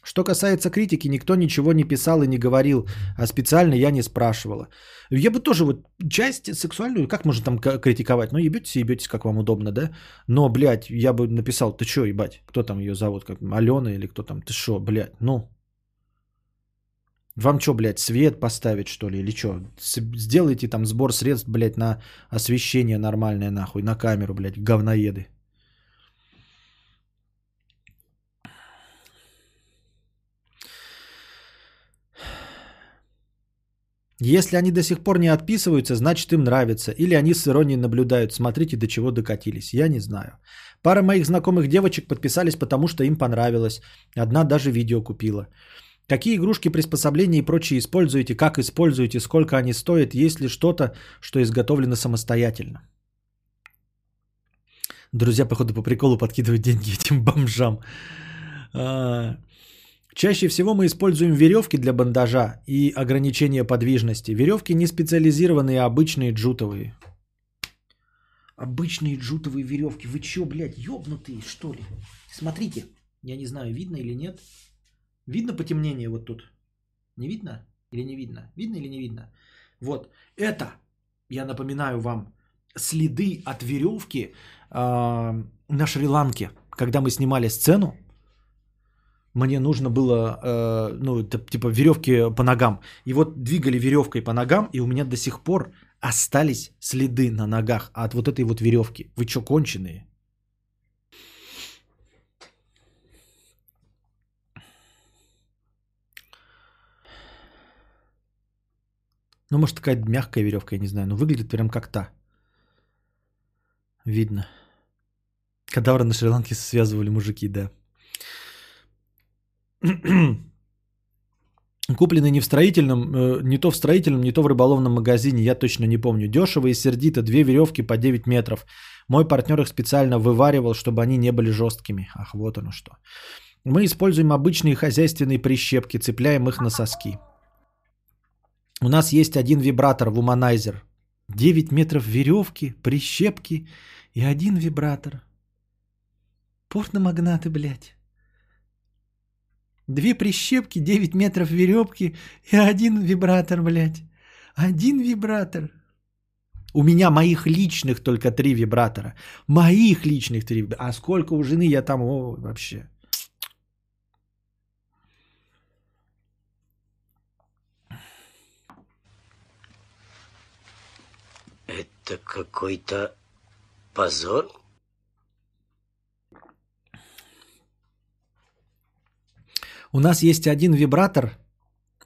Что касается критики, никто ничего не писал и не говорил, а специально я не спрашивала. Я бы тоже вот часть сексуальную, как можно там критиковать? Ну, ебетесь, ебетесь, как вам удобно, да? Но, блядь, я бы написал, ты что, ебать, кто там ее зовут, как Алена или кто там, ты что, блядь, ну, вам что, блядь, свет поставить, что ли, или что? Сделайте там сбор средств, блядь, на освещение нормальное, нахуй, на камеру, блядь, говноеды. Если они до сих пор не отписываются, значит им нравится. Или они с иронией наблюдают. Смотрите, до чего докатились. Я не знаю. Пара моих знакомых девочек подписались, потому что им понравилось. Одна даже видео купила. Какие игрушки, приспособления и прочее используете, как используете, сколько они стоят, есть ли что-то, что изготовлено самостоятельно? Друзья, походу, по приколу подкидывают деньги этим бомжам. А, чаще всего мы используем веревки для бандажа и ограничения подвижности. Веревки не специализированные, а обычные джутовые. Обычные джутовые веревки. Вы чё, блядь, ёбнутые, что ли? Смотрите. Я не знаю, видно или нет. Видно потемнение вот тут? Не видно или не видно? Видно или не видно? Вот это, я напоминаю вам, следы от веревки э, на Шри-Ланке. Когда мы снимали сцену, мне нужно было, э, ну, типа веревки по ногам. И вот двигали веревкой по ногам, и у меня до сих пор остались следы на ногах от вот этой вот веревки. Вы что, конченые? Ну, может, такая мягкая веревка, я не знаю. Но выглядит прям как та. Видно. Кадавры на Шри-Ланке связывали мужики, да. Куплены не в строительном, э, не то в строительном, не то в рыболовном магазине, я точно не помню. Дешево и сердито, две веревки по 9 метров. Мой партнер их специально вываривал, чтобы они не были жесткими. Ах, вот оно что. Мы используем обычные хозяйственные прищепки, цепляем их на соски. У нас есть один вибратор, вуманайзер. 9 метров веревки, прищепки и один вибратор. Порно-магнаты, блядь. Две прищепки, 9 метров веревки и один вибратор, блядь. Один вибратор. У меня моих личных только три вибратора. Моих личных три вибратора. А сколько у жены я там о, вообще. Это какой-то позор? У нас есть один вибратор,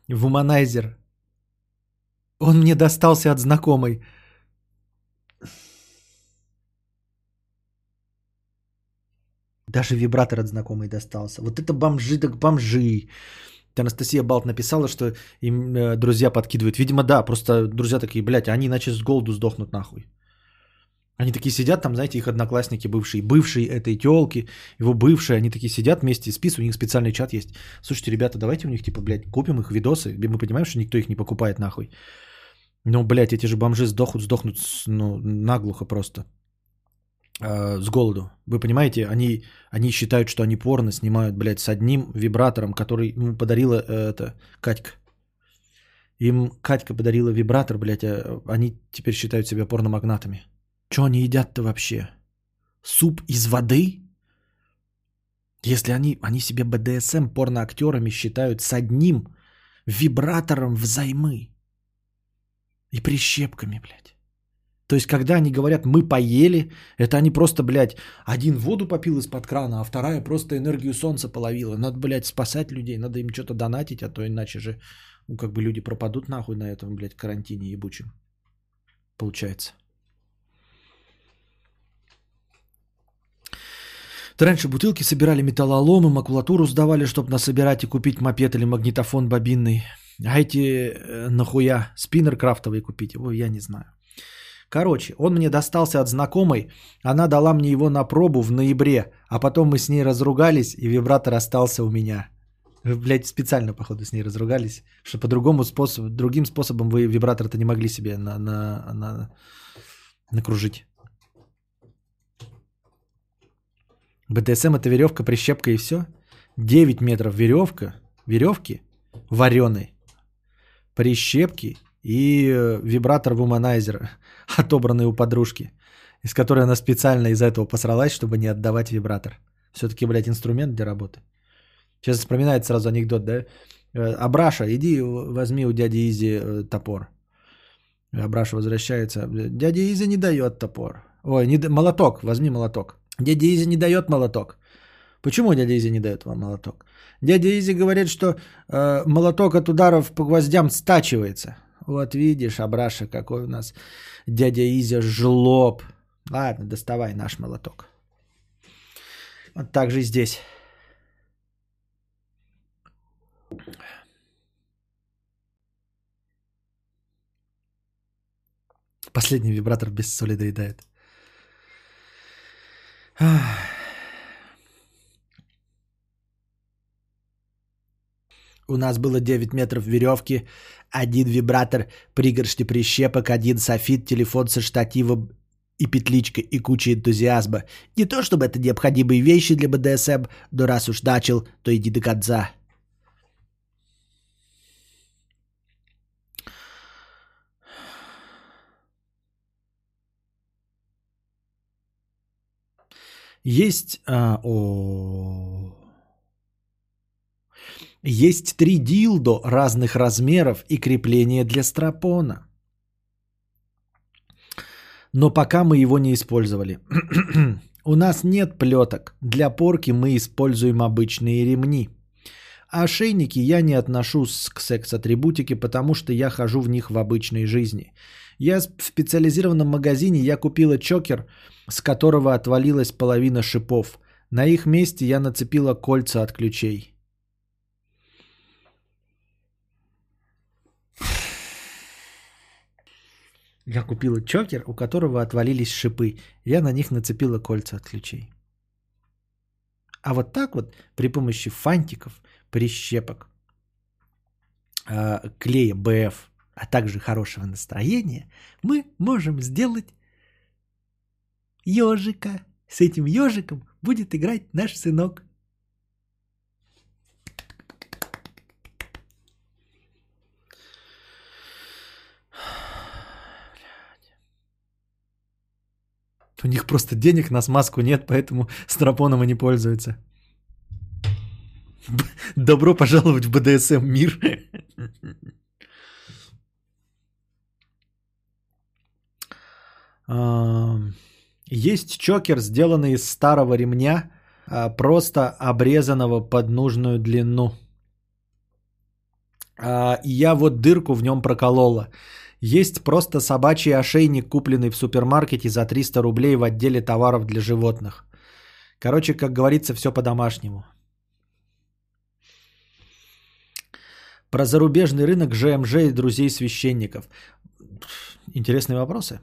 вуманайзер. Он мне достался от знакомой. Даже вибратор от знакомой достался. Вот это бомжи так бомжи. Анастасия Балт написала, что им э, друзья подкидывают. Видимо, да, просто друзья такие, блядь, они иначе с голоду сдохнут нахуй. Они такие сидят, там, знаете, их одноклассники бывшие, бывшие этой телки, его бывшие, они такие сидят вместе, списывают, у них специальный чат есть. Слушайте, ребята, давайте у них, типа, блядь, купим их видосы, мы понимаем, что никто их не покупает нахуй. Но, блядь, эти же бомжи сдохнут, сдохнут, ну, наглухо просто. Э, с голоду. Вы понимаете, они, они считают, что они порно снимают, блядь, с одним вибратором, который ему подарила э, это Катька. Им Катька подарила вибратор, блядь, а они теперь считают себя порномагнатами. Что они едят-то вообще? суп из воды? Если они, они себе БДСМ порноактерами считают с одним вибратором взаймы и прищепками, блядь. То есть, когда они говорят, мы поели, это они просто, блядь, один воду попил из-под крана, а вторая просто энергию солнца половила. Надо, блядь, спасать людей, надо им что-то донатить, а то иначе же, ну, как бы люди пропадут нахуй на этом, блядь, карантине ебучем. Получается. То раньше бутылки собирали металлоломы, макулатуру сдавали, чтобы насобирать и купить мопед или магнитофон бобинный. А эти э, нахуя спиннер крафтовый купить? Ой, я не знаю. Короче, он мне достался от знакомой, она дала мне его на пробу в ноябре, а потом мы с ней разругались, и вибратор остался у меня. Вы, блядь, специально, походу, с ней разругались, что по-другому способ, другим способом вы вибратор-то не могли себе на, на, на, накружить. БДСМ это веревка, прищепка и все. 9 метров веревка, веревки вареной, прищепки и э, вибратор вуманайзера, отобранный у подружки, из которой она специально из-за этого посралась, чтобы не отдавать вибратор. Все-таки, блядь, инструмент для работы. Сейчас вспоминает сразу анекдот, да? Э, Абраша, иди возьми у дяди Изи э, топор. Абраша возвращается. Дядя Изи не дает топор. Ой, не, молоток, возьми молоток. Дядя Изи не дает молоток. Почему дядя Изи не дает вам молоток? Дядя Изи говорит, что э, молоток от ударов по гвоздям стачивается. Вот видишь, Абраша, какой у нас дядя Изя жлоб. Ладно, доставай наш молоток. Вот так же и здесь. Последний вибратор без соли доедает. У нас было 9 метров веревки, один вибратор, пригоршни прищепок, один софит, телефон со штативом и петличкой и куча энтузиазма. Не то чтобы это необходимые вещи для БДСМ, но раз уж начал, то иди до конца. Есть... А, о... Есть три дилдо разных размеров и крепления для стропона. Но пока мы его не использовали. У нас нет плеток. Для порки мы используем обычные ремни. А ошейники я не отношу к секс-атрибутике, потому что я хожу в них в обычной жизни. Я в специализированном магазине я купила чокер – с которого отвалилась половина шипов. На их месте я нацепила кольца от ключей. Я купила чокер, у которого отвалились шипы. Я на них нацепила кольца от ключей. А вот так вот при помощи фантиков, прищепок, а, клея БФ, а также хорошего настроения, мы можем сделать ежика. С этим ежиком будет играть наш сынок. У них просто денег на смазку нет, поэтому стропоном и не пользуются. Добро пожаловать в БДСМ мир. Есть чокер, сделанный из старого ремня, а, просто обрезанного под нужную длину. А, и я вот дырку в нем проколола. Есть просто собачий ошейник, купленный в супермаркете за 300 рублей в отделе товаров для животных. Короче, как говорится, все по-домашнему. Про зарубежный рынок ЖМЖ и друзей священников. Интересные вопросы.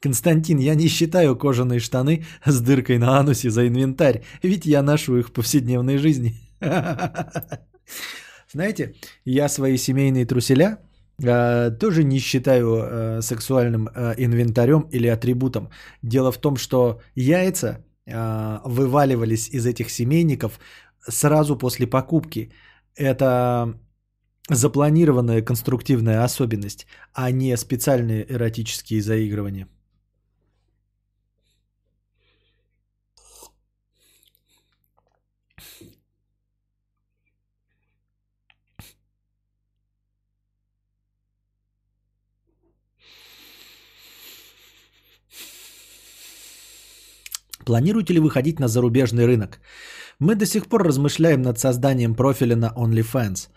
Константин, я не считаю кожаные штаны с дыркой на анусе за инвентарь, ведь я ношу их в повседневной жизни. Знаете, я свои семейные труселя э, тоже не считаю э, сексуальным э, инвентарем или атрибутом. Дело в том, что яйца э, вываливались из этих семейников сразу после покупки. Это запланированная конструктивная особенность, а не специальные эротические заигрывания. Планируете ли выходить на зарубежный рынок? Мы до сих пор размышляем над созданием профиля на OnlyFans.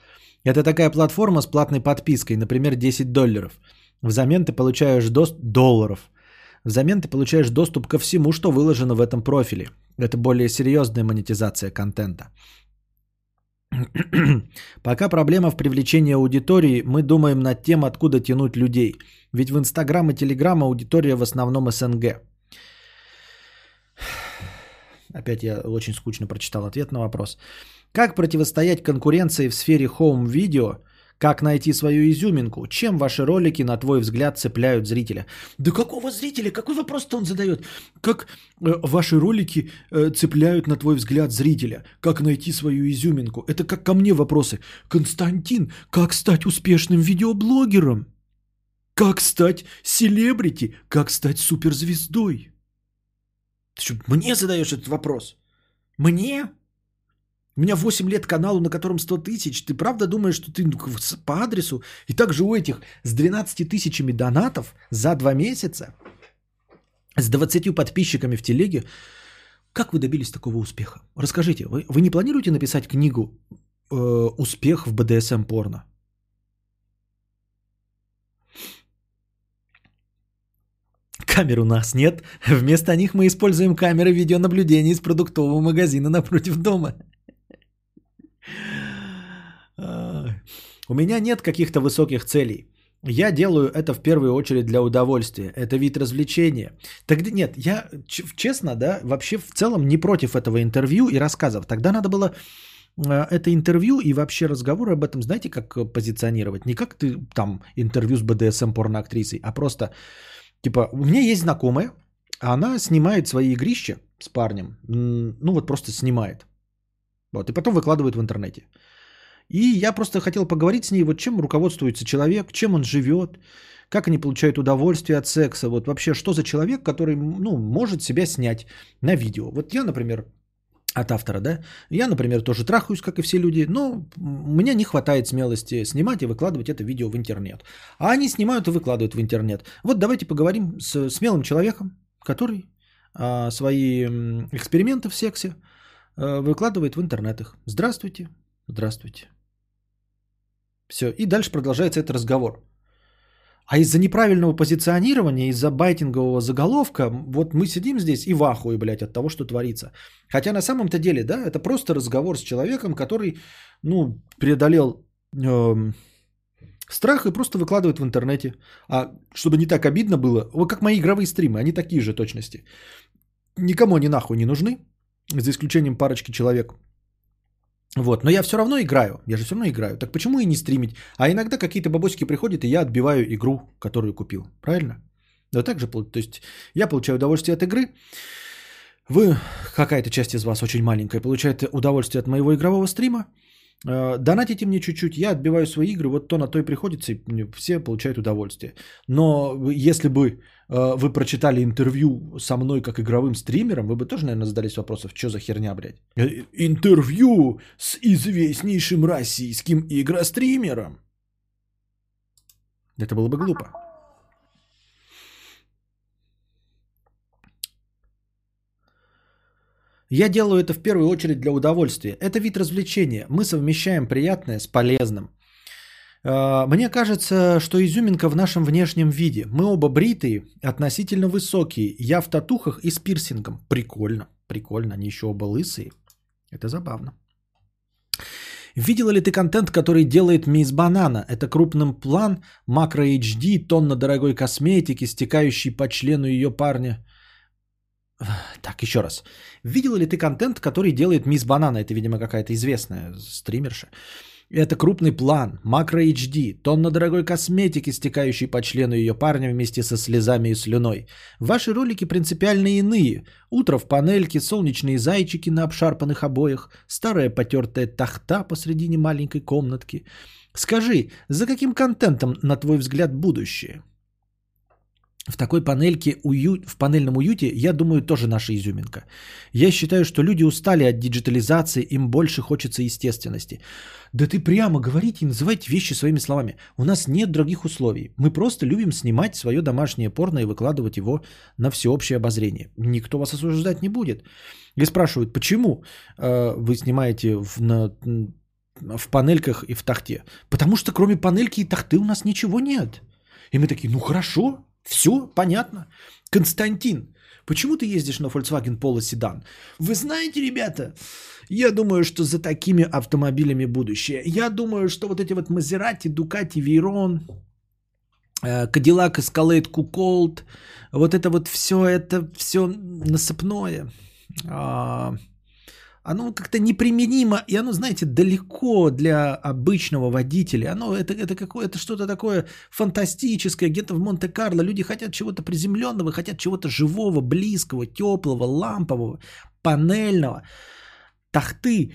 Это такая платформа с платной подпиской, например, 10 долларов. Взамен ты получаешь доступ... долларов. Взамен ты получаешь доступ ко всему, что выложено в этом профиле. Это более серьезная монетизация контента. Пока проблема в привлечении аудитории, мы думаем над тем, откуда тянуть людей. Ведь в Инстаграм и Телеграм аудитория в основном СНГ. Опять я очень скучно прочитал ответ на вопрос. Как противостоять конкуренции в сфере home-видео? Как найти свою изюминку? Чем ваши ролики, на твой взгляд, цепляют зрителя? Да какого зрителя? Какой вопрос-то он задает? Как э, ваши ролики э, цепляют, на твой взгляд, зрителя? Как найти свою изюминку? Это как ко мне вопросы. Константин, как стать успешным видеоблогером? Как стать селебрити? Как стать суперзвездой? Ты мне задаешь этот вопрос? Мне? У меня 8 лет каналу, на котором 100 тысяч. Ты правда думаешь, что ты по адресу? И также у этих с 12 тысячами донатов за 2 месяца, с 20 подписчиками в телеге, как вы добились такого успеха? Расскажите, вы, вы не планируете написать книгу э, «Успех в БДСМ порно»? Камер у нас нет. Вместо них мы используем камеры видеонаблюдения из продуктового магазина напротив дома. У меня нет каких-то высоких целей. Я делаю это в первую очередь для удовольствия. Это вид развлечения. Тогда нет, я честно, да, вообще в целом не против этого интервью и рассказов. Тогда надо было э, это интервью и вообще разговор об этом, знаете, как позиционировать? Не как ты там интервью с БДСМ порноактрисой, а просто Типа, у меня есть знакомая, она снимает свои игрища с парнем. Ну вот просто снимает. Вот, и потом выкладывает в интернете. И я просто хотел поговорить с ней, вот чем руководствуется человек, чем он живет, как они получают удовольствие от секса, вот вообще что за человек, который ну, может себя снять на видео. Вот я, например, от автора, да. Я, например, тоже трахаюсь, как и все люди, но у меня не хватает смелости снимать и выкладывать это видео в интернет. А они снимают и выкладывают в интернет. Вот давайте поговорим с смелым человеком, который а, свои эксперименты в сексе а, выкладывает в интернетах. Здравствуйте, здравствуйте. Все, и дальше продолжается этот разговор. А из-за неправильного позиционирования, из-за байтингового заголовка, вот мы сидим здесь и в ахуе, блядь, от того, что творится. Хотя на самом-то деле, да, это просто разговор с человеком, который, ну, преодолел э, страх и просто выкладывает в интернете. А чтобы не так обидно было, вот как мои игровые стримы, они такие же точности. Никому они нахуй не нужны, за исключением парочки человек – вот, но я все равно играю, я же все равно играю. Так почему и не стримить? А иногда какие-то бабосики приходят, и я отбиваю игру, которую купил. Правильно? Да так же, то есть я получаю удовольствие от игры, вы, какая-то часть из вас очень маленькая, получает удовольствие от моего игрового стрима, донатите мне чуть-чуть, я отбиваю свои игры, вот то на то и приходится, и все получают удовольствие. Но если бы Э, вы прочитали интервью со мной как игровым стримером, вы бы тоже, наверное, задались вопросом, что за херня, блядь? Э, интервью с известнейшим российским игростримером. Это было бы глупо. Я делаю это в первую очередь для удовольствия. Это вид развлечения. Мы совмещаем приятное с полезным. А, мне кажется, что изюминка в нашем внешнем виде. Мы оба бритые, относительно высокие. Я в татухах и с пирсингом. Прикольно, прикольно. Они еще оба лысые. Это забавно. Видела ли ты контент, который делает Мисс Банана? Это крупным план, макро HD, тонна дорогой косметики, стекающий по члену ее парня. Так, еще раз. Видела ли ты контент, который делает Мисс Банана? Это, видимо, какая-то известная стримерша. Это крупный план, макро HD, тонна дорогой косметики, стекающей по члену ее парня вместе со слезами и слюной. Ваши ролики принципиально иные. Утро в панельке, солнечные зайчики на обшарпанных обоях, старая потертая тахта посредине маленькой комнатки. Скажи, за каким контентом, на твой взгляд, будущее? В такой панельке, в панельном уюте, я думаю, тоже наша изюминка. Я считаю, что люди устали от диджитализации, им больше хочется естественности. Да ты прямо говорите и называйте вещи своими словами. У нас нет других условий. Мы просто любим снимать свое домашнее порно и выкладывать его на всеобщее обозрение. Никто вас осуждать не будет. И спрашивают, почему э, вы снимаете в, на, в панельках и в тахте? Потому что кроме панельки и тахты у нас ничего нет. И мы такие, ну хорошо, все понятно. Константин, почему ты ездишь на Volkswagen Polo седан? Вы знаете, ребята, я думаю, что за такими автомобилями будущее. Я думаю, что вот эти вот Maserati, Ducati, Veyron, э, Cadillac Escalade Cold, вот это вот все, это все насыпное. Оно как-то неприменимо, и оно, знаете, далеко для обычного водителя. Оно это, это какое-то что-то такое фантастическое, где-то в Монте-Карло. Люди хотят чего-то приземленного, хотят чего-то живого, близкого, теплого, лампового, панельного, тахты.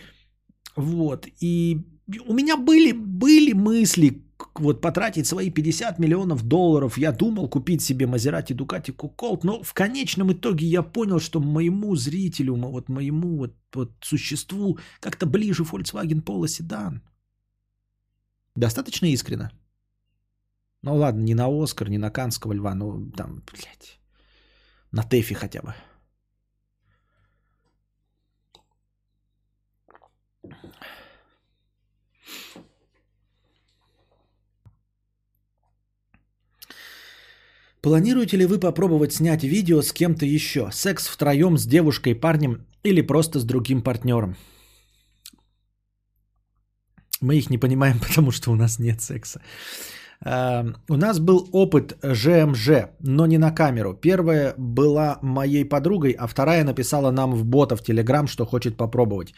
Вот. И у меня были, были мысли вот потратить свои 50 миллионов долларов. Я думал купить себе Мазерати Дукати Куколт, но в конечном итоге я понял, что моему зрителю, вот моему вот, вот существу как-то ближе Volkswagen Polo седан. Достаточно искренно? Ну ладно, не на Оскар, не на Канского льва, но там, блядь, на Тэфи хотя бы. Планируете ли вы попробовать снять видео с кем-то еще? Секс втроем с девушкой, парнем или просто с другим партнером? Мы их не понимаем, потому что у нас нет секса. Uh, у нас был опыт ЖМЖ, но не на камеру. Первая была моей подругой, а вторая написала нам в бота в Телеграм, что хочет попробовать.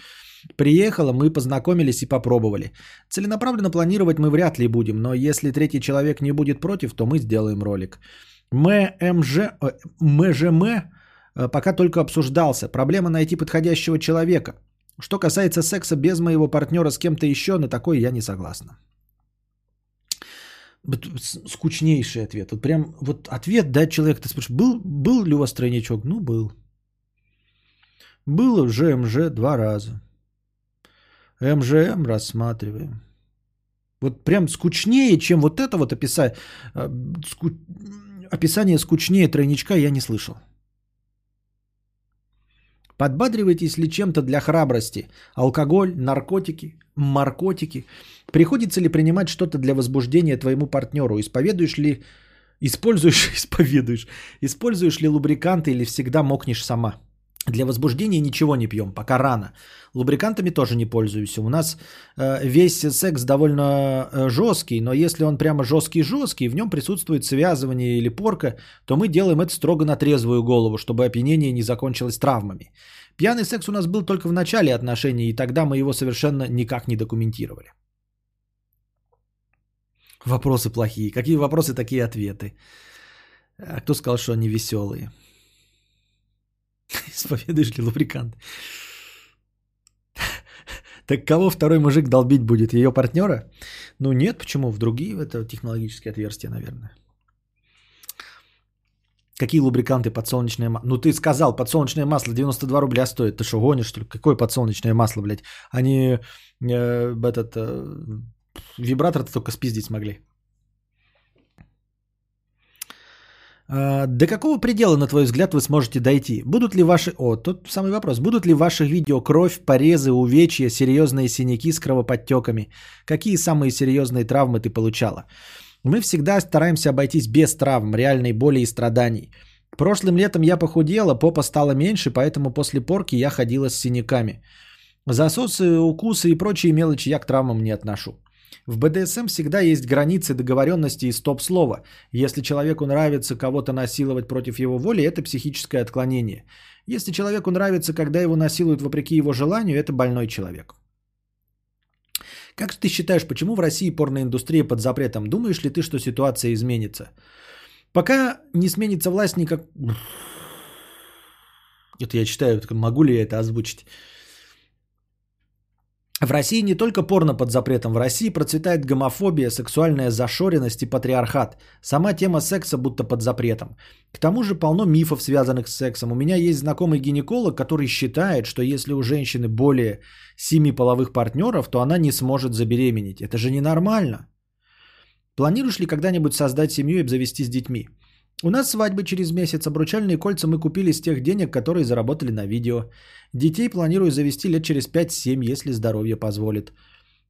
Приехала, мы познакомились и попробовали. Целенаправленно планировать мы вряд ли будем, но если третий человек не будет против, то мы сделаем ролик. ММЖ, э, МЖМ э, пока только обсуждался. Проблема найти подходящего человека. Что касается секса без моего партнера с кем-то еще, на такой я не согласна. Скучнейший ответ. Вот прям вот ответ дать человек, ты спрашиваешь, был, был ли у вас тройничок? Ну, был. Было ЖМЖ два раза. МЖМ рассматриваем. Вот прям скучнее, чем вот это вот описать. Э, ску описание скучнее тройничка я не слышал. Подбадриваетесь ли чем-то для храбрости? Алкоголь, наркотики, маркотики? Приходится ли принимать что-то для возбуждения твоему партнеру? Исповедуешь ли, используешь, исповедуешь, используешь ли лубриканты или всегда мокнешь сама? Для возбуждения ничего не пьем, пока рано. Лубрикантами тоже не пользуюсь. У нас э, весь секс довольно э, жесткий, но если он прямо жесткий-жесткий, в нем присутствует связывание или порка, то мы делаем это строго на трезвую голову, чтобы опьянение не закончилось травмами. Пьяный секс у нас был только в начале отношений, и тогда мы его совершенно никак не документировали. Вопросы плохие. Какие вопросы, такие ответы. А кто сказал, что они веселые? Исповедуешь ли лубрикант? Так кого второй мужик долбить будет? Ее партнера? Ну нет, почему? В другие это технологические отверстия, наверное. Какие лубриканты подсолнечное масло? Ну ты сказал, подсолнечное масло 92 рубля стоит. Ты что, гонишь, что ли? Какое подсолнечное масло, блядь? Они э, этот э, вибратор-то только спиздить смогли. А, до какого предела, на твой взгляд, вы сможете дойти? Будут ли ваши... О, тут самый вопрос. Будут ли в ваших видео кровь, порезы, увечья, серьезные синяки с кровоподтеками? Какие самые серьезные травмы ты получала? Мы всегда стараемся обойтись без травм, реальной боли и страданий. Прошлым летом я похудела, попа стала меньше, поэтому после порки я ходила с синяками. Засосы, укусы и прочие мелочи я к травмам не отношу. В БДСМ всегда есть границы договоренности и стоп-слова. Если человеку нравится кого-то насиловать против его воли, это психическое отклонение. Если человеку нравится, когда его насилуют вопреки его желанию, это больной человек. Как ты считаешь, почему в России порноиндустрия под запретом? Думаешь ли ты, что ситуация изменится? Пока не сменится власть никак... Это я читаю, могу ли я это озвучить? В России не только порно под запретом, в России процветает гомофобия, сексуальная зашоренность и патриархат. Сама тема секса будто под запретом. К тому же полно мифов, связанных с сексом. У меня есть знакомый гинеколог, который считает, что если у женщины более семи половых партнеров, то она не сможет забеременеть. Это же ненормально. Планируешь ли когда-нибудь создать семью и обзавестись детьми? У нас свадьбы через месяц, обручальные кольца мы купили с тех денег, которые заработали на видео. Детей планирую завести лет через 5-7, если здоровье позволит.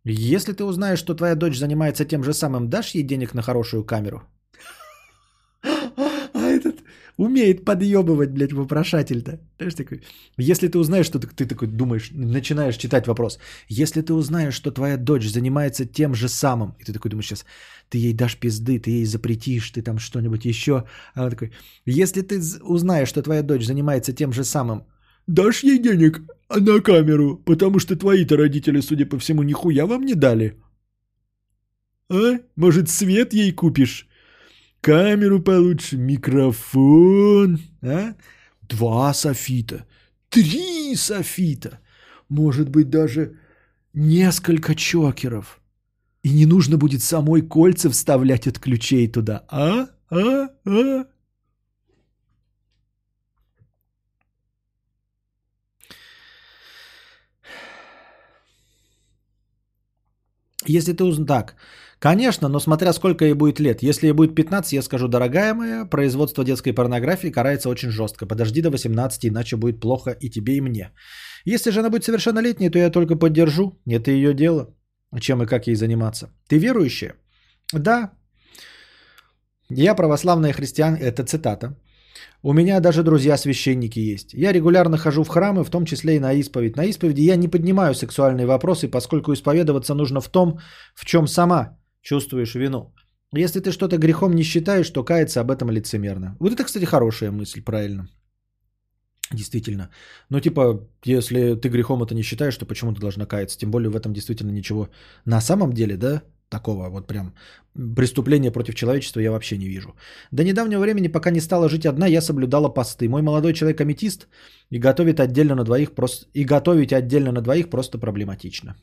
Если ты узнаешь, что твоя дочь занимается тем же самым, дашь ей денег на хорошую камеру? Умеет подъебывать, блядь, вопрошатель-то. Знаешь, такой, если ты узнаешь, что ты, ты такой думаешь, начинаешь читать вопрос. Если ты узнаешь, что твоя дочь занимается тем же самым, и ты такой думаешь сейчас, ты ей дашь пизды, ты ей запретишь, ты там что-нибудь еще. А он такой, если ты узнаешь, что твоя дочь занимается тем же самым, дашь ей денег на камеру, потому что твои-то родители, судя по всему, нихуя вам не дали. А? Может, свет ей купишь? Камеру получше, микрофон, а? Два софита, три софита, может быть, даже несколько чокеров. И не нужно будет самой кольца вставлять от ключей туда. А? А? А? Если ты узнаешь... Так, конечно, но смотря сколько ей будет лет. Если ей будет 15, я скажу, дорогая моя, производство детской порнографии карается очень жестко. Подожди до 18, иначе будет плохо и тебе, и мне. Если же она будет совершеннолетней, то я только поддержу. Это ее дело чем и как ей заниматься. Ты верующая? Да. Я православная христиан, это цитата. У меня даже друзья-священники есть. Я регулярно хожу в храмы, в том числе и на исповедь. На исповеди я не поднимаю сексуальные вопросы, поскольку исповедоваться нужно в том, в чем сама чувствуешь вину. Если ты что-то грехом не считаешь, то каяться об этом лицемерно. Вот это, кстати, хорошая мысль, правильно. Действительно. Ну, типа, если ты грехом это не считаешь, то почему ты должна каяться? Тем более в этом действительно ничего на самом деле, да, такого вот прям преступления против человечества я вообще не вижу. До недавнего времени, пока не стала жить одна, я соблюдала посты. Мой молодой человек аметист и готовит отдельно на двоих просто и готовить отдельно на двоих просто проблематично.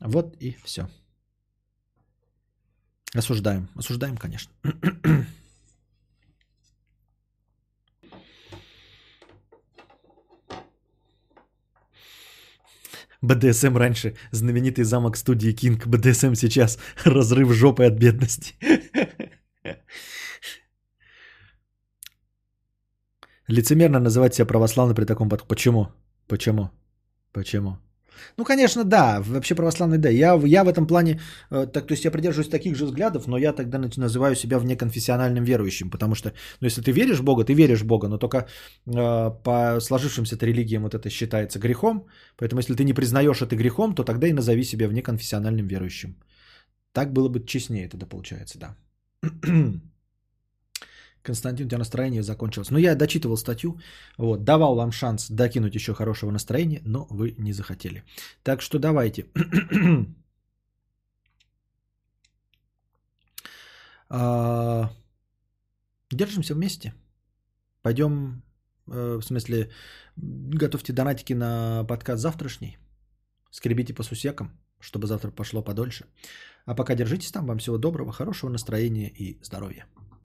Вот и все. Осуждаем. Осуждаем, конечно. БДСМ раньше знаменитый замок студии Кинг. БДСМ сейчас разрыв жопы от бедности. Лицемерно называть себя православным при таком подходе. Почему? Почему? Почему? Ну, конечно, да, вообще православный, да. Я, я в этом плане, э, так, то есть я придерживаюсь таких же взглядов, но я тогда называю себя внеконфессиональным верующим, потому что, ну, если ты веришь в Бога, ты веришь в Бога, но только э, по сложившимся религиям вот это считается грехом, поэтому если ты не признаешь это грехом, то тогда и назови себя внеконфессиональным верующим. Так было бы честнее тогда получается, да. Константин, у тебя настроение закончилось. Ну, я дочитывал статью, вот, давал вам шанс докинуть еще хорошего настроения, но вы не захотели. Так что давайте. А, держимся вместе. Пойдем, э, в смысле, готовьте донатики на подкаст завтрашний. Скребите по сусекам, чтобы завтра пошло подольше. А пока держитесь там. Вам всего доброго, хорошего настроения и здоровья.